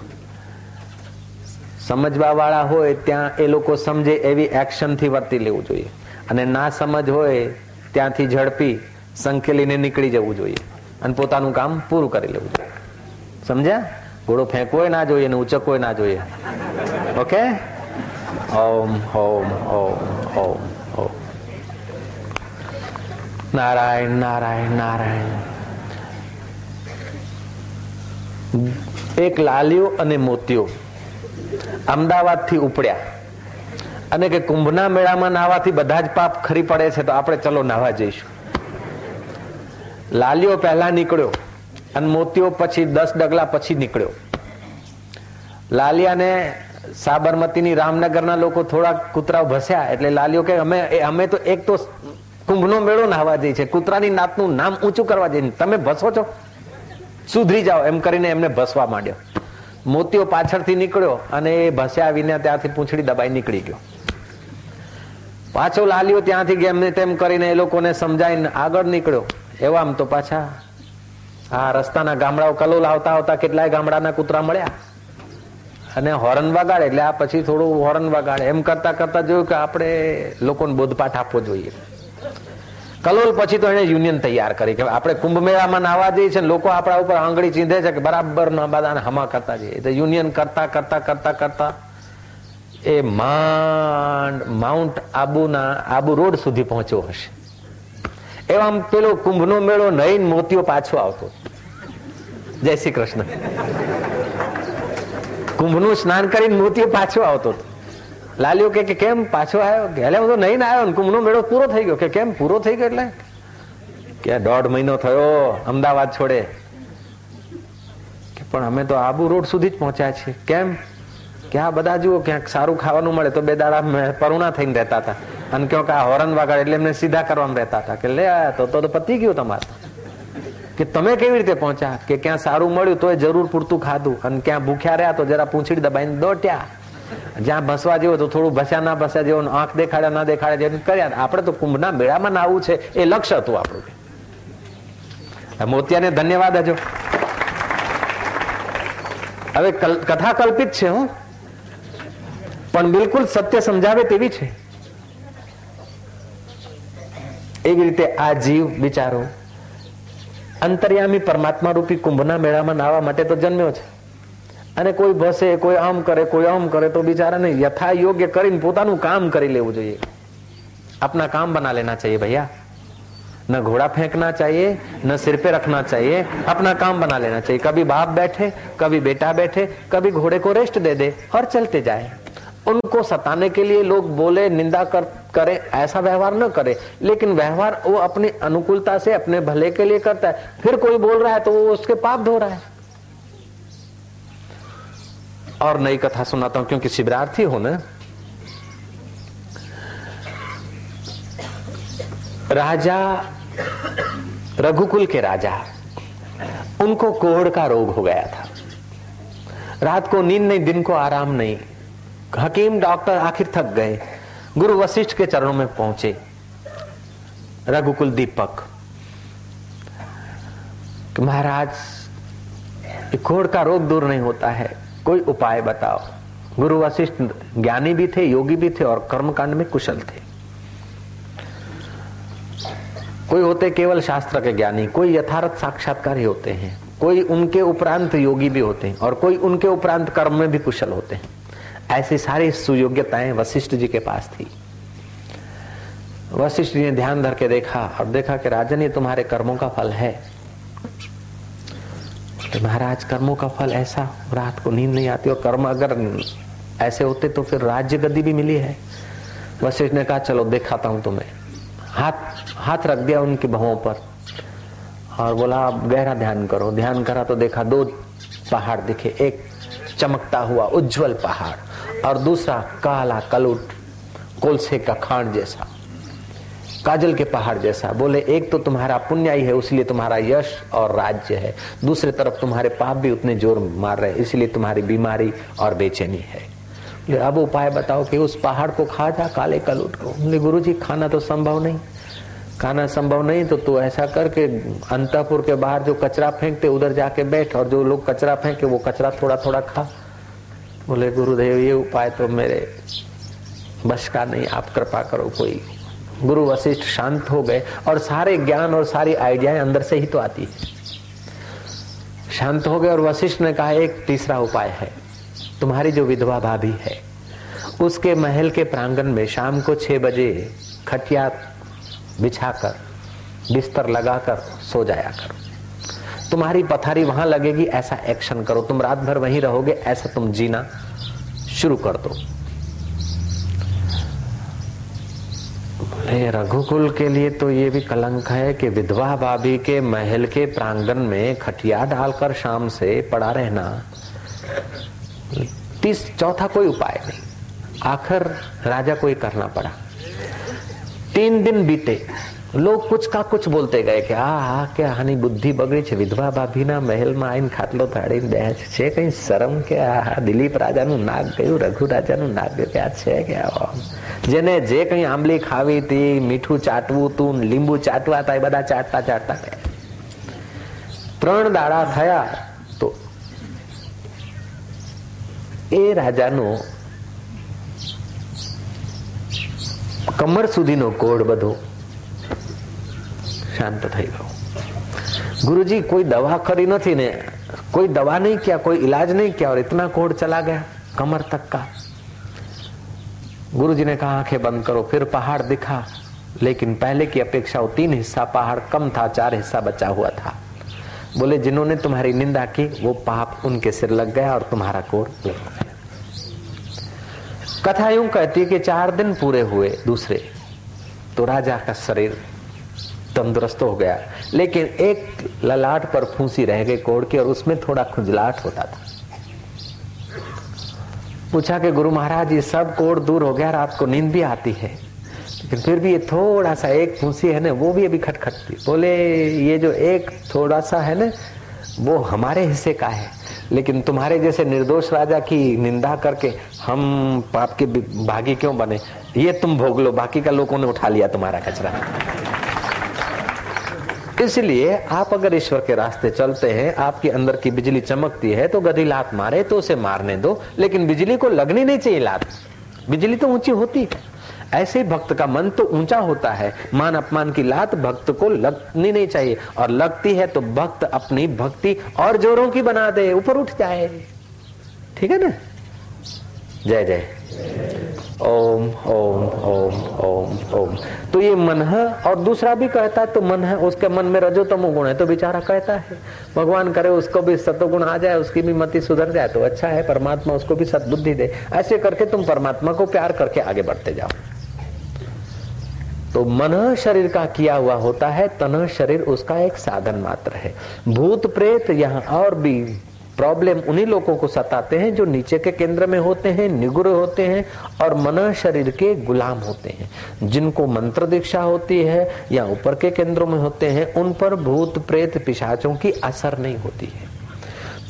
સમજવા વાળા હોય ત્યાં એ લોકો સમજે એવી એક્શનથી વર્તી લેવું જોઈએ. અને ના સમજ હોય ત્યાંથી ઝડપી સંકેલીને નીકળી જવું જોઈએ અને પોતાનું કામ પૂરું કરી લેવું જોઈએ. સમજ્યા? ઘોડો ફેંકવો ના જોઈએ ને ઉચકવો ના જોઈએ. ઓકે? ઓમ ઓમ ઓમ ઓમ નારાયણ નારાયણ નારાયણ. એક લાલિયો અને મોતિયો અમદાવાદથી ઉપડ્યા. અને કે કુંભના મેળામાં નાહવાથી બધા જ પાપ ખરી પડે છે, તો આપણે ચલો નાહવા જઈશું. લાલિયો પહેલા નીકળ્યો અને મોતિયો પછી, દસ ડગલા પછી નીકળ્યો. લાલિયાને સાબરમતીની રામનગરના લોકો થોડા કૂતરાઓ ભસ્યા, એટલે લાલિયો કે, અમે અમે તો એક તો કુંભનો મેળો નાહવા જઈએ છે કૂતરાની નાતનું નામ ઊંચું કરવા જઈએ. તમે ભસો છો? સુધરી જાઓ. એમ કરીને એમને ભસવા માંડ્યો. મોતિયો પાછળથી નીકળ્યો અને એ ભસ્યા વિના ત્યાંથી પૂંછડી દબાઈ નીકળી ગયો. પાછો લાલ્યો ત્યાંથી ગેમને તેમ કરીને એ લોકોને સમજાવીને આગળ નીકળ્યો. એવા આમ તો પાછા આ રસ્તાના ગામડાઓ કલોલ આવતા આવતા કેટલાય ગામડાના કૂતરા મળ્યા. અને હોર્ન વગાડે એટલે આ પછી થોડું હોર્ન વગાડે. એમ કરતા કરતા જોયું કે આપણે લોકોને બોધપાઠ આપવો જોઈએ. કલોલ પછી તો એને યુનિયન તૈયાર કરી કે આપણે કુંભ મેળામાં નાવા જઈએ છીએ લોકો આપણા ઉપર આંગળી ચીંધે છે કે બરાબર ના બધાને હમા કરતા જઈએ. તો યુનિયન કરતા કરતા કરતા કરતા એ માંડ, માઉન્ટ આબુના, આબુ રોડ સુધી પહોંચ્યો હશે. એવા પેલો કુંભનો મેળો નહીં મોતીઓ પાછો આવતો. જય શ્રી કૃષ્ણ. કુંભનું સ્નાન કરીને મોતીઓ પાછો આવતો. લાલ્યો કે કેમ પાછો આવ્યો? એટલે હું તો નહીં આવ્યો કુંભનો મેળો પૂરો થઈ ગયો. કે કેમ પૂરો થઈ ગયો એટલે? કે દોઢ મહિનો થયો અમદાવાદ છોડે. કે પણ અમે તો આબુ રોડ સુધી જ પહોંચ્યા છીએ. કેમ? કે આ બધા જુઓ, ક્યાંક સારું ખાવાનું મળે તો બે દાડા પરુણા થઈને રહેતા હતા. અને ક્યાંક આ હોરન વાગાડ એટલે એમને સીધા કરવામાં રહેતા હતા કે, લે તો તો પતી ગયું તમારે. કે તમે કેવી રીતે પહોંચ્યા? કે ક્યાં સારું મળ્યું તો એ જરૂર પૂરતું ખાધું. અને ક્યાં ભૂખ્યા રહ્યા તો જરા પૂંછડી દબાઈને દોટ્યા. જ્યાં ભસવા જેવો તો થોડું ભસ્યા ના ભસ્યા જેવો આંખ દેખાડ્યા, ના દેખાડ્યા જેવું કર્યા. આપણે તો કુંભના મેળામાં નાવું છે, એ લક્ષ્ય હતું આપણું. મોતિયાને ધન્યવાદ હજો હવે કથા કલ્પિત છે, હું. પણ બિલકુલ સત્ય સમજાવે તેવી છે એવી રીતે આ જીવ બિચારો અંતર્યામી પરમાત્મા રૂપી કુંભના મેળામાં નાવા માટે તો જન્મ્યો છે અને કોઈ ભસે કોઈ આમ કરે કોઈ આમ કરે તો બિચારાને યથા યોગ્ય કરીને પોતાનું કામ કરી લેવું જોઈએ अपना काम बना लेना चाहिए भैया न घोड़ा फेंकना चाहिए न सिर पे रखना चाहिए अपना काम बना लेना चाहिए कभी बाप बैठे कभी बेटा बैठे कभी घोड़े को रेस्ट दे दे और चलते जाए उनको सताने के लिए लोग बोले, निंदा कर, करे, ऐसा व्यवहार न करे। लेकिन व्यवहार वो अपनी अनुकूलता से, अपने भले के लिए करता है। फिर कोई बोल रहा है तो वो उसके पाप धो रहा है। और नई कथा सुनाता हूँ, क्योंकि शिवरार्थी हो ना। राजा, रघुकुल के राजा, उनको कोहड़ का रोग हो गया था। रात को नींद नहीं, दिन को आराम नहीं। हकीम डॉक्टर आखिर थक गए। गुरु वशिष्ठ के चरणों में पहुँचे। रघुकुल दीपक महाराज घोड़ का रोग दूर नहीं होता है। कोई उपाय बताओ। गुरु वशिष्ठ ज्ञानी भी थे, योगी भी थे और कर्मकांड में कुशल थे। कोई होते केवल शास्त्र के ज्ञानी, कोई यथार्थ साक्षात्कार ही होते हैं। कोई उनके उपरांत योगी भी होते हैं और कोई उनके उपरांत कर्म में भी कुशल होते हैं। ऐसी सारी सुयोग्यताएँ वशिष्ठ जी के पास थी। वशिष्ठ जी ने ध्यान धर के देखा और देखा कि राजन, ये तुम्हारे कर्मों का फल है। तो महाराज, कर्मों का फल ऐसा, रात को नींद नहीं आती और कर्म अगर ऐसे होते तो फिर राज्य गद्दी भी मिली है। वशिष्ठ ने कहा, चलो, दिखाता हूँ तुम्हें। हाथ हाथ रख दिया उनकी बहुओं पर और बोला, आप गहरा ध्यान करो। ध्यान करा तो देखा, दो पहाड़ दिखे। एक चमकता हुआ उज्जवल पहाड़। और दूसरा काला कलुट, कोलसे का खांड जैसा, काजल के पहाड़ जैसा। बोले, एक तो तुम्हारा पुण्य ही है उसलिए तुम्हारा यश और राज्य है। दूसरे तरफ़ तुम्हारे पाप भी उतने ज़ोर मार रहे हैं, इसलिए तुम्हारी बीमारी और बेचैनी है। अब उपाय बताओ कि उस पहाड़ को खा जा काले कलूट को। बोले गुरु जी खाना तो संभव नहीं। खाना संभव नहीं तो तू ऐसा कर के अंतपुर के बाहर जो कचरा फेंकते, उधर जाके बैठ और जो लोग कचरा फेंके, वो कचरा थोड़ा थोड़ा खा। बोले, गुरुदेव, ये उपाय तो मेरे बस का नहीं, आप कृपा करो कोई। गुरु वशिष्ठ शांत हो गए और सारे ज्ञान और सारी आइडियाएँ अंदर से ही तो आती है। शांत हो गए और वशिष्ठ ने कहा, एक तीसरा उपाय है। तुम्हारी जो विधवा भाभी है, उसके महल के प्रांगण में शाम को छह बजे खटिया बिछाकर, बिस्तर लगाकर सो जाया करो। तुम्हारी पथारी वहाँ लगेगी, ऐसा एक्शन करो। तुम रात भर वहीं रहोगे, ऐसा तुम जीना शुरू कर दो। रघुकुल के लिए तो ये भी कलंक है कि विधवा भाभी के महल के प्रांगण में खटिया डालकर शाम से पड़ा रहना तीस, चौथा कोई उपाय नहीं। आखिर राजा को ही करना पड़ा। तीन दिन बीते। લોક કુછ કા કુછ બોલતે ગયે કે આ હા કે આની બુદ્ધિ બગડી છે વિધવા ભાભીના મહેલમાં આવીને ખાટલો તાળીને બે છે કઈ શરમ કે આ દિલીપ રાજાનું નાક ગયું, રઘુ રાજાનું નાક ગયું. કે આ છે કે જેને જે કઈ આંબલી ખાવી હતી, મીઠું ચાટવું તું લીંબુ ચાટવા હતા, એ બધા ચાટતા ચાટતા ગયા. ત્રણ દાડા થયા તો એ રાજાનું કમર સુધીનો કોડ બધો શાંત થઈ ગયો गुरुजी कोई दवा करी नहीं ने कोई दवा नहीं किया कोई इलाज नहीं किया और इतना कोड चला गया कमर तक का गुरुजी ने कहा आंखें बंद करो फिर पहाड़ दिखा लेकिन पहले की अपेक्षा वो तीन हिस्सा पहाड़ कम था चार हिस्सा बचा हुआ था बोले जिन्होंने तुम्हारी निंदा की वो पाप उनके सिर लग गया और तुम्हारा कोड लग गया कथा यूं कहती है कि चार दिन पूरे हुए दूसरे तो राजा का शरीर तंदुरुस्त हो गया। लेकिन एक ललाट पर फूसी रह गई कोड़ की और उसमें थोड़ा खुजलाट होता था। पूछा कि, गुरु महाराज, ये सब कोड़ दूर हो गया, रात को नींद भी आती है। लेकिन फिर भी ये थोड़ा सा एक फूसी है ना, वो भी अभी खटखटती बोले, ये जो एक थोड़ा सा है ना, वो हमारे हिस्से का है। लेकिन तुम्हारे जैसे निर्दोष राजा की निंदा करके हम पाप के भागी क्यों बने? ये तुम भोग लो, बाकी का लोगों ने उठा लिया तुम्हारा कचरा। इसलिए आप अगर ईश्वर के रास्ते चलते हैं, आपके अंदर की बिजली चमकती है तो गधी लात मारे तो उसे मारने दो। लेकिन बिजली को लगनी नहीं चाहिए लात। बिजली तो ऊँची होती है। ऐसे भक्त का मन तो ऊँचा होता है। मान अपमान की लात भक्त को लगनी नहीं चाहिए। और लगती है तो भक्त अपनी भक्ति और जोरों की बना दे। ऊपर उठ जाए। ठीक है ना? जय जय। ओम ओम ओम ओम ओम। तो ये मन है और दूसरा भी कहता है तो मन है, उसके मन में रजो तमो गुण है तो बेचारा कहता है, भगवान करे उसको भी सतोगुण आ जाए, उसकी भी मति सुधर जाए तो अच्छा है, परमात्मा उसको भी सदबुद्धि दे। ऐसे करके तुम परमात्मा को प्यार करके आगे बढ़ते जाओ। तो मन शरीर का किया हुआ होता है, तन शरीर उसका एक साधन मात्र है। भूत प्रेत यहाँ और भी प्रॉब्लम उन्हीं लोगों को सताते हैं जो नीचे के केंद्र में होते हैं, निगुर होते हैं और मन शरीर के गुलाम होते हैं। जिनको मंत्र दीक्षा होती है या ऊपर के केंद्रों में होते हैं, उन पर भूत, प्रेत, पिशाचों की असर नहीं होती है।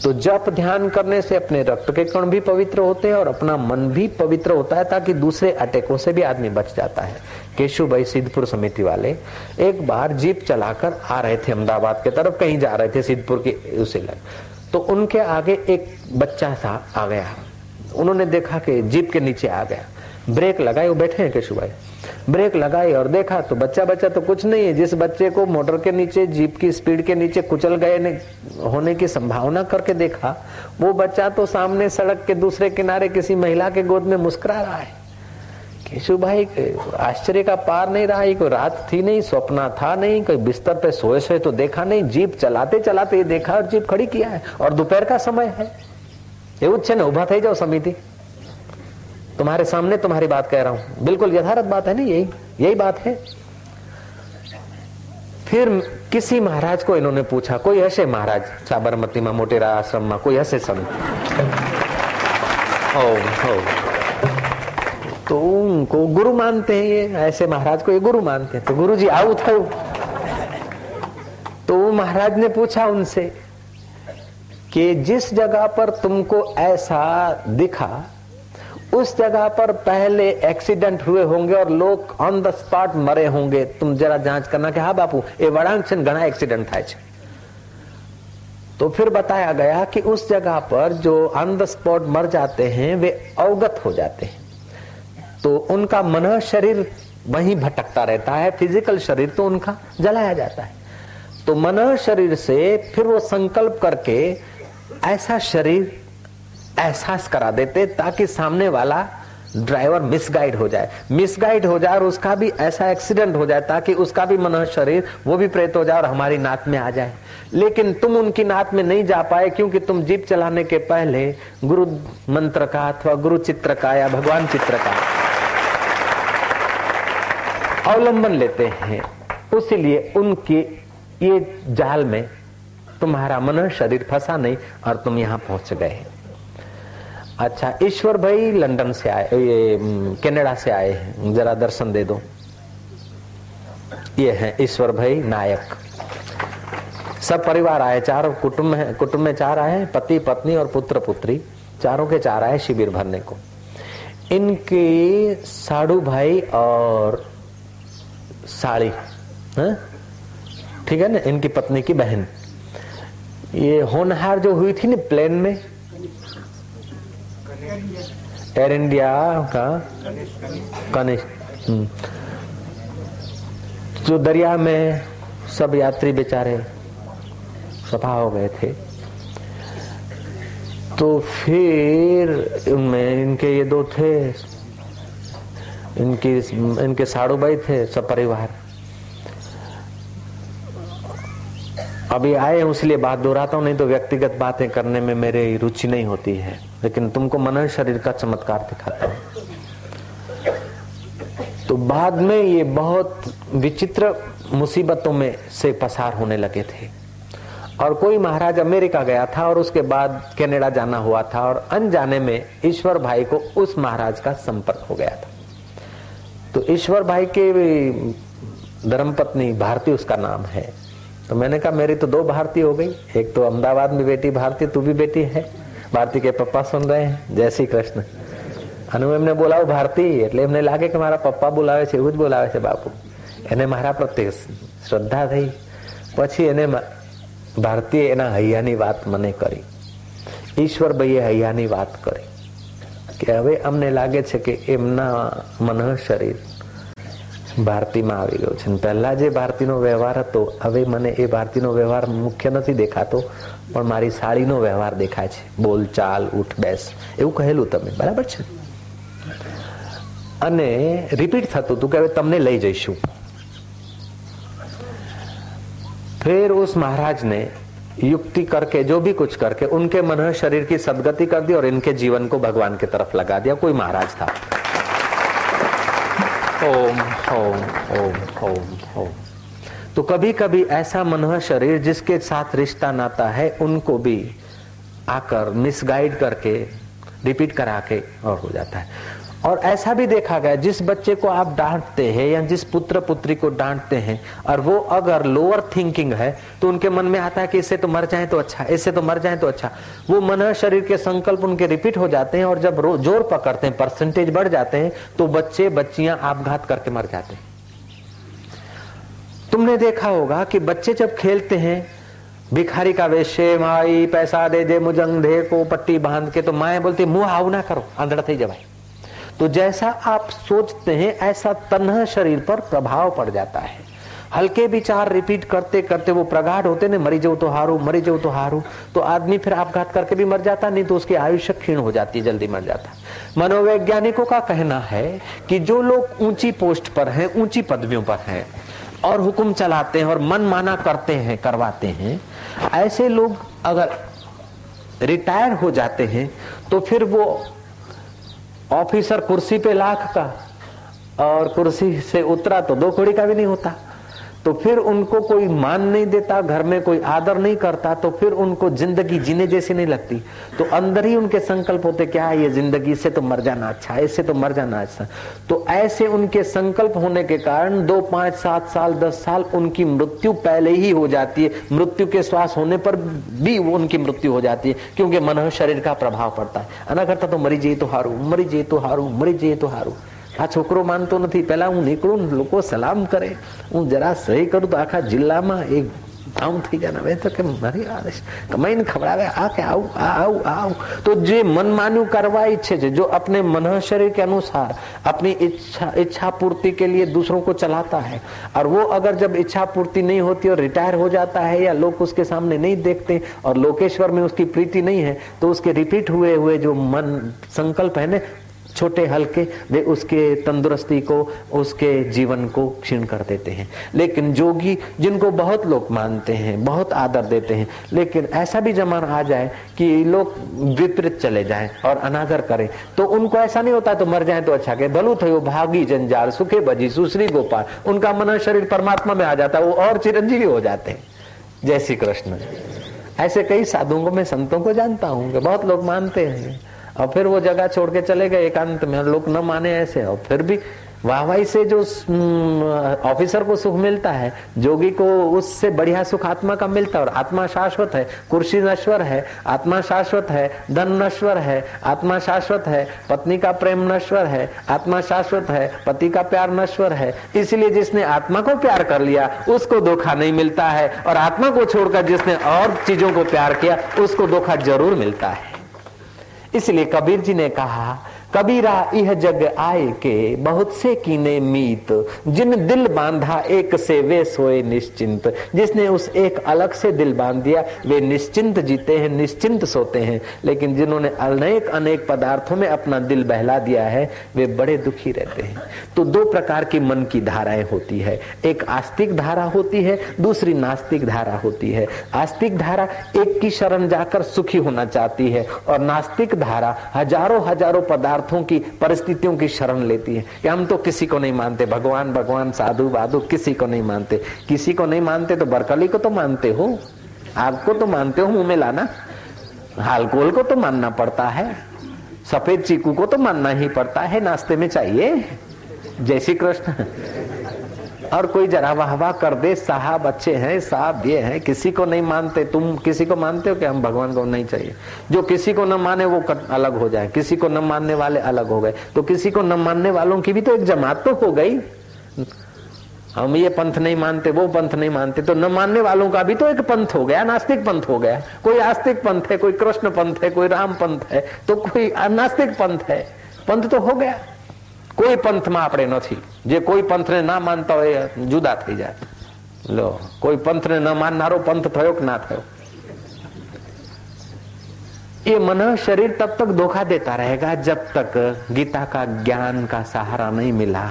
तो जप ध्यान करने से अपने रक्त के कण भी पवित्र होते हैं और अपना मन भी पवित्र होता है ताकि दूसरे अटैकों से भी आदमी बच जाता है। केशु भाई सिद्धपुर समिति वाले एक बार जीप चलाकर आ रहे थे अहमदाबाद के तरफ़, कहीं जा रहे थे सिद्धपुर के उसे लग। तो उनके आगे एक बच्चा सा आ गया। उन्होंने देखा कि जीप के नीचे आ गया। ब्रेक लगाए वो बैठे हैं केशु भाई। ब्रेक लगाई और देखा तो बच्चा बच्चा तो कुछ नहीं है। जिस बच्चे को मोटर के नीचे, जीप की स्पीड के नीचे कुचल गए होने की संभावना करके देखा, वो बच्चा तो सामने सड़क के दूसरे किनारे किसी महिला के गोद में मुस्कुरा रहा है। केशु भाई आश्चर्य का पार नहीं रहा कोई रात थी नहीं स्वप्न था नहीं कोई बिस्तर पे सोए सोए तो देखा नहीं जीप चलाते चलाते देखा और जीप खड़ी किया है और दोपहर का समय है એવું જ છે ને ઉભા થઈ जाओ समिति तुम्हारे सामने तुम्हारी बात कह रहा हूं बिल्कुल यथार्थ बात है ना यही यही बात है फिर किसी महाराज को इन्होंने पूछा कोई हसे महाराज साबरमती में मोटेरा आश्रम में कोई हसे समिति ओ, ओ, तो उनको गुरु मानते हैं ये। ऐसे महाराज को ये गुरु मानते हैं। तो गुरु जी आओ था तो महाराज ने पूछा उनसे कि जिस जगह पर तुमको ऐसा दिखा, उस जगह पर पहले एक्सीडेंट हुए होंगे और लोग ऑन द स्पॉट मरे होंगे। तुम जरा जाँच करना कि हाँ बापू, ये वड़ांग घना एक्सीडेंट था तो फिर बताया गया कि उस जगह पर जो ऑन द स्पॉट मर जाते हैं, वे अवगत हो जाते हैं। तो उनका मन शरीर वहीं भटकता रहता है फ़िज़िकल शरीर तो उनका जलाया जाता है। तो मन शरीर से फिर वो संकल्प करके ऐसा शरीर एहसास करा देते ताकि सामने वाला ड्राइवर मिसगाइड हो जाए। मिसगाइड हो जाए और उसका भी ऐसा एक्सीडेंट हो जाए ताकि उसका भी मन शरीर वो भी प्रेत हो जाए और हमारी नाक में आ जाए। लेकिन तुम उनकी नाक में नहीं जा पाए क्योंकि तुम जीप चलाने के पहले गुरु मंत्र का अथवा गुरु चित्र का या भगवान चित्र का अवलंबन लेते हैं। उसीलिए उनके ये जाल में तुम्हारा मन शरीर फंसा नहीं और तुम यहाँ पहुँच गए अच्छा ईश्वर भाई लंदन से आए, ये कनाडा से आए हैं। जरा दर्शन दे दो। ये है ईश्वर भाई नायक। सब परिवार आए, चारों कुटुंब है, कुटुंब में चार आए, पति, पत्नी और पुत्र, पुत्री। चारों के चार आए शिविर भरने को। इनके साड़ू भाई और साड़ी, है? ठीक है ना? इनकी पत्नी की बहन। ये होनहार जो हुई थी ना प्लेन में? एयर इंडिया का? कनिष्ठ। हम्म। जो दरिया में सब यात्री बेचारे सफ़ा हो गए थे तो फिर उनमें इनके ये दो थे इनकी, इनके साड़ू भाई थे, सब परिवार। अभी आए हूँ इसलिए बात दोहराता हूँ, नहीं तो व्यक्तिगत बातें करने में मेरी रुचि नहीं होती है, लेकिन तुमको मन शरीर का चमत्कार दिखाता हूँ। तो बाद में ये बहुत विचित्र मुसीबतों में से पसार होने लगे थे। और कोई महाराज अमेरिका गया था, और उसके बाद कनाडा जाना हुआ था, और अनजाने में ईश्वर भाई को उस महाराज का संपर्क हो गया था। तो ईश्वर भाई के धर्मपत्नी भारती उसका नाम है तो मैंने कहा मेरी तो दो भारती हो गई एक तो अहमदाबाद में बेटी भारती तू भी बेटी है भारती के पप्पा सुन रहे हैं जय श्री कृष्ण અને એમને બોલાવું ભારતી એટલે એમને લાગે કે મારા પપ્પા બોલાવે છે એવું જ બોલાવે છે બાપુ એને મારા પ્રત્યે શ્રદ્ધા થઈ પછી એને ભારતીય એના હૈયાની વાત મને કરી ઈશ્વરભાઈએ હૈયાની વાત કરી કે હવે અમને લાગે છે કે એમના મન શરીર ભારતીમાં આવી ગયો છે. પહેલાં જે ભારતીનો વ્યવહાર હતો, હવે મને એ ભારતીનો વ્યવહાર મુખ્ય નથી દેખાતો, પણ મારી સાડીનો વ્યવહાર દેખાય છે. બોલચાલ ઉઠ, બેસ. એવું કહેલું તમે. બરાબર છે? અને રિપીટ થતું હતું કે હવે તમને લઈ જઈશું. ફેર ઓસ મહારાજને युक्ति करके, जो भी कुछ करके, उनके मन शरीर की सदगति कर दी और इनके जीवन को भगवान की तरफ़ लगा दिया। कोई महाराज था। ओम ओम ओम ओम ओम। तो कभी कभी ऐसा मनोहर शरीर जिसके साथ रिश्ता नाता है, उनको भी आकर मिसगाइड करके रिपीट करा के और हो जाता है। और ऐसा भी देखा गया, जिस बच्चे को आप डांटते हैं या जिस पुत्र पुत्री को डांटते हैं, और वो अगर लोअर थिंकिंग है तो उनके मन में आता है कि इससे तो मर जाए तो अच्छा इससे तो मर जाए तो अच्छा। वो मन शरीर के संकल्प उनके रिपीट हो जाते हैं और जब ज़ोर पकड़ते हैं परसेंटेज बढ़ जाते हैं तो बच्चे बच्चियाँ आपघात करके मर जाते हैं। तुमने देखा होगा कि बच्चे जब खेलते हैं, भिखारी का वेश माई, पैसा दे दे मुझ को पट्टी बाँध के तो माए बोलती मुँह आऊ ना करो आंधड़ा थी जवाई तो जैसा आप सोचते हैं, ऐसा तन्हा शरीर पर प्रभाव पड़ जाता है। हल्के विचार रिपीट करते करते वो प्रगाढ़ होते ने मरी जाऊ तो हारू, मरी जाऊ तो हारू। तो आदमी फिर आपघात करके भी मर जाता, नहीं तो उसकी आयुष्य क्षीण हो जाती, जल्दी मर जाता। मनोवैज्ञानिकों का कहना है कि जो लोग ऊँची पोस्ट पर हैं, ऊँची पदवियों पर हैं और हुक्म चलाते हैं और मन माना करते हैं, करवाते हैं, ऐसे लोग अगर रिटायर हो जाते हैं तो फिर वो ऑफिसर कुर्सी पे लाख का और कुर्सी से उतरा तो दो कौड़ी का भी नहीं होता। तो फिर उनको कोई मान नहीं देता, घर में कोई आदर नहीं करता तो फिर उनको ज़िंदगी जीने जैसी नहीं लगती। तो अंदर ही उनके संकल्प होते, क्या है ये ज़िंदगी से तो मर जाना अच्छा इससे तो मर जाना अच्छा तो ऐसे उनके संकल्प होने के कारण दो, पाँच, सात साल, दस साल उनकी मृत्यु पहले ही हो जाती है। मृत्यु के श्वास होने पर भी वो उनकी मृत्यु हो जाती है, क्योंकि मन शरीर का प्रभाव पड़ता है। अना करता तो मरी जाइए तो हारू, मरी जाइए तो हारू, मरी जाइए तो हारू। આ છોકરો માનતો નથી પેલા હું નીકળું લોકો સલામ કરે હું જરા સહી કરું તો આખા જિલ્લામાં એક આમ થઈ જાય હવે તો કે મારી આદેશ કમાઈને ખવડાવે આ કે આવું આ આવું આવું तो જે मन मान्यू करवा इच्छे છે जो अपने मन शरीर के अनुसार अपनी इच्छा इच्छा पूर्ति के लिए दूसरों को चलाता है और वो अगर जब इच्छा पूर्ति नहीं होती और रिटायर हो जाता है या लोग उसके सामने नहीं देखते और लोकेश्वर में उसकी प्रीति नहीं है तो उसके रिपीट हुए हुए जो मन संकल्प है ना छोटे हल्के वे उसके तंदुरुस्ती को, उसके जीवन को क्षीण कर देते हैं। लेकिन जोगी, जिनको बहुत लोग मानते हैं, बहुत आदर देते हैं, लेकिन ऐसा भी जमाना आ जाए कि लोग विपरीत चले जाएँ और अनादर करें तो उनको ऐसा नहीं होता तो मर जाए तो अच्छा के भलू थयो भागी जंजाल, सुखे बजी सुश्री गोपाल। उनका मन शरीर परमात्मा में आ जाता है वो और चिरंजीवी हो जाते हैं। जय श्री कृष्ण। ऐसे कई साधुओं को, मैं संतों को जानता हूँ, बहुत लोग मानते हैं। और फिर वो जगह छोड़ के चले गए एकांत में लोग न माने ऐसे। और फिर भी वाहवाही से जो ऑफिसर को सुख मिलता है, जोगी को उससे बढ़िया सुख आत्मा का मिलता है, और आत्मा शाश्वत है, कुर्सी नश्वर है, आत्मा शाश्वत है, धन नश्वर है, आत्मा शाश्वत है, पत्नी का प्रेम नश्वर है, आत्मा शाश्वत है, पति का प्यार नश्वर है। इसलिए जिसने आत्मा को प्यार कर लिया, उसको धोखा नहीं मिलता है, और आत्मा को छोड़कर जिसने और चीज़ों को प्यार किया, उसको धोखा ज़रूर मिलता है। इसलिए कबीर जी ने कहा कबीरा यह जग आए के, बहुत से कीने मीत। जिन दिल बांधा, एक से वे सोए निश्चिंत। जिसने उस एक अलग से दिल बाँध दिया, वे निश्चिंत जीते हैं, निश्चिंत सोते हैं। लेकिन जिन्होंने अनेक अनेक पदार्थों में अपना दिल बहला दिया है, वे बड़े दुखी रहते हैं। तो दो प्रकार की मन की धाराएँ होती है। एक आस्तिक धारा होती है, दूसरी नास्तिक धारा होती है। आस्तिक धारा एक की शरण जाकर सुखी होना चाहती है, और नास्तिक धारा हज़ारों हज़ारों पदार्थ पदार्थों की, परिस्थितियों की शरण लेती है। कि हम तो किसी को नहीं मानते, भगवान भगवान, साधु बाधु किसी को नहीं मानते। किसी को नहीं मानते तो बरकली को तो मानते हो। आपको तो मानते हो, मुँह में लाना। हालकोल को तो मानना पड़ता है। सफ़ेद चीकू को तो मानना ही पड़ता है। नाश्ते में चाहिए। जय श्री कृष्ण। और कोई जरा वाह वाह कर दे, साहब अच्छे हैं, साहब ये हैं, किसी को नहीं मानते, तुम किसी को मानते हो कि हम भगवान को नहीं चाहिए? जो किसी को न माने वो अलग हो जाए, किसी को न मानने वाले अलग हो गए तो किसी को न मानने वालों की भी तो एक जमात तो हो गई। हम ये पंथ नहीं मानते, वो पंथ नहीं मानते तो न मानने वालों का भी तो एक पंथ हो गया, नास्तिक पंथ हो गया। कोई आस्तिक पंथ है, कोई कृष्ण पंथ है, कोई राम पंथ है तो कोई अनास्तिक पंथ है, पंथ तो हो गया। કોઈ પંથમાં આપણે નથી જે કોઈ પંથને ના માનતા હોય જુદા થઈ જાય લો कोई पंथने न माननारो पंथ थयो कि ना थयो ये मन शरीर तब तक धोखा देता रहेगा जब तक गीता का ज्ञान का सहारा नहीं मिला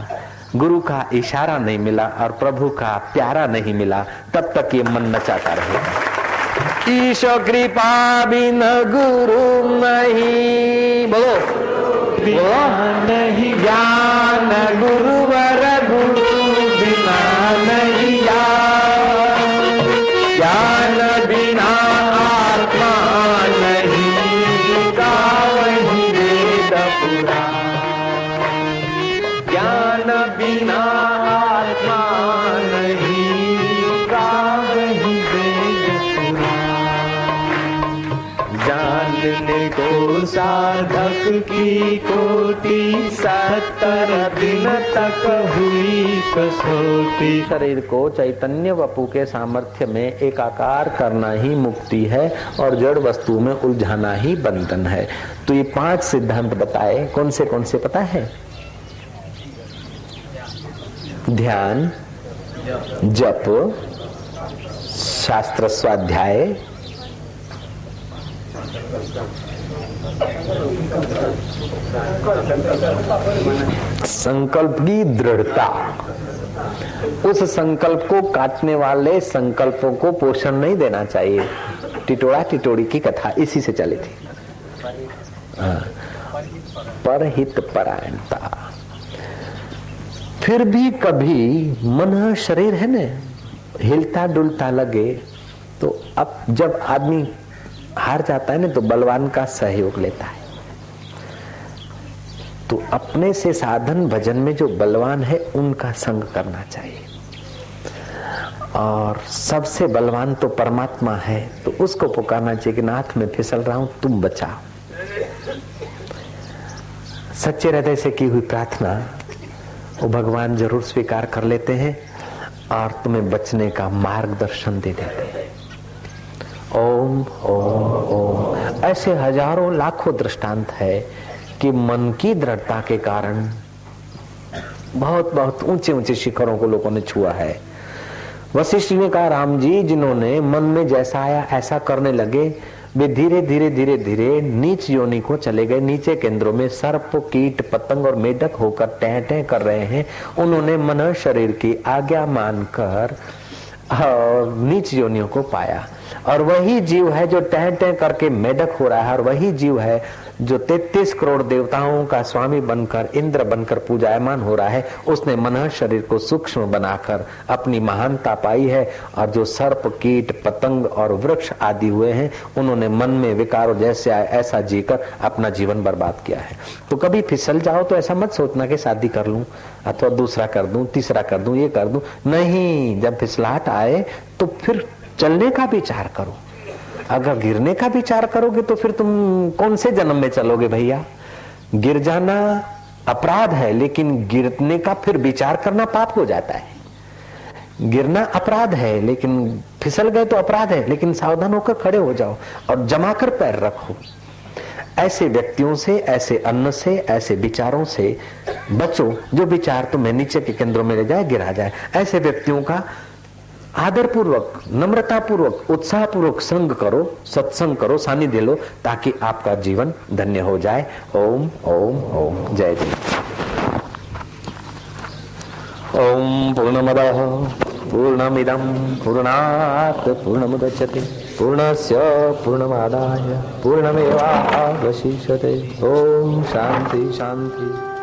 गुरु का इशारा नहीं मिला और प्रभु का प्यारा नहीं मिला तब तक ये मन नचाता रहेगा ईश कृपा बिन गुरु नहीं बोलो नहीं ज्ञान गुरुवर दिन तक हुई कसोटी। शरीर को चैतन्य वपु के सामर्थ्य में एकाकार करना ही मुक्ति है और जड़ वस्तु में उलझाना ही बंधन है। तो ये पाँच सिद्धांत बताए, कौन से कौन से पता है? ध्यान, जप, शास्त्र स्वाध्याय संकल्प की दृढ़ता। उस संकल्प को काटने वाले संकल्पों को पोषण नहीं देना चाहिए। टिटोड़ा टिटोड़ी की कथा इसी से चली थी। हाँ। परहित परायणता। फिर भी कभी मन शरीर है न, हिलता डुलता लगे तो अब जब आदमी हार जाता है ना तो बलवान का सहयोग लेता है। तो अपने से साधन भजन में जो बलवान है, उनका संग करना चाहिए। और सबसे बलवान तो परमात्मा है तो उसको पुकारना चाहिए कि नाथ में फिसल रहा हूँ, तुम बचाओ। सच्चे हृदय से की हुई प्रार्थना, वो भगवान ज़रूर स्वीकार कर लेते हैं और तुम्हें बचने का मार्गदर्शन दे देते हैं। ओम ओम ओम। ऐसे हज़ारों लाखों दृष्टांत है कि मन की दृढ़ता के कारण बहुत बहुत ऊँचे ऊँचे शिखरों को लोगों ने छुआ है। वशिष्ठ ने कहा, राम जी, जिन्होंने मन में जैसा आया, ऐसा करने लगे, वे धीरे धीरे धीरे धीरे नीच योनि को चले गए। नीचे केंद्रों में सर्प, कीट, पतंग और मेढक होकर टह टह कर रहे हैं। उन्होंने मन शरीर की आज्ञा मानकर नीच योनियों को पाया। और वही जीव है जो टह टह करके मेढक हो रहा है, और वही जीव है जो 33 करोड़ देवताओं का स्वामी बनकर, इंद्र बनकर पूजायमान हो रहा है। उसने मन शरीर को सूक्ष्म बनाकर अपनी महानता पाई है, और जो सर्प, कीट, पतंग और वृक्ष आदि हुए हैं, उन्होंने मन में विकारों जैसे आए, ऐसा जीकर अपना जीवन बर्बाद किया है। तो कभी फिसल जाओ तो ऐसा मत सोचना कि शादी कर लूँ, अथवा दूसरा कर दूँ, तीसरा कर दूँ, ये कर दूँ। नहीं, जब फिसलाहट आए तो फिर चलने का विचार करो। अगर गिरने का विचार करोगे तो फिर तुम कौन से जन्म में चलोगे भैया? गिर जाना अपराध है, लेकिन गिरने का फिर विचार करना पाप हो जाता है। गिरना अपराध है, लेकिन फिसल गए तो अपराध है, लेकिन सावधान होकर खड़े हो जाओ और जमाकर पैर रखो। ऐसे व्यक्तियों से, ऐसे अन्न से, ऐसे विचारों से बचो। जो विचार तुम्हें नीचे के केंद्रों में ले जाए, गिरा जाए। ऐसे व्यक्तियों का आदर पूर्वक नम्रता पूर्वक उत्साह पूर्वक संग करो, सत्संग करो सानिध्य लो, ताकि आपका जीवन धन्य हो जाए। ओम ओम ओम। जय जय ओम, पूर्णमद पूर्णमिदम पूर्णात् पूर्णमुदच्यते पूर्णस्य पूर्णमादाय, पूर्णमेवावशिष्यते। ओम शांति शांति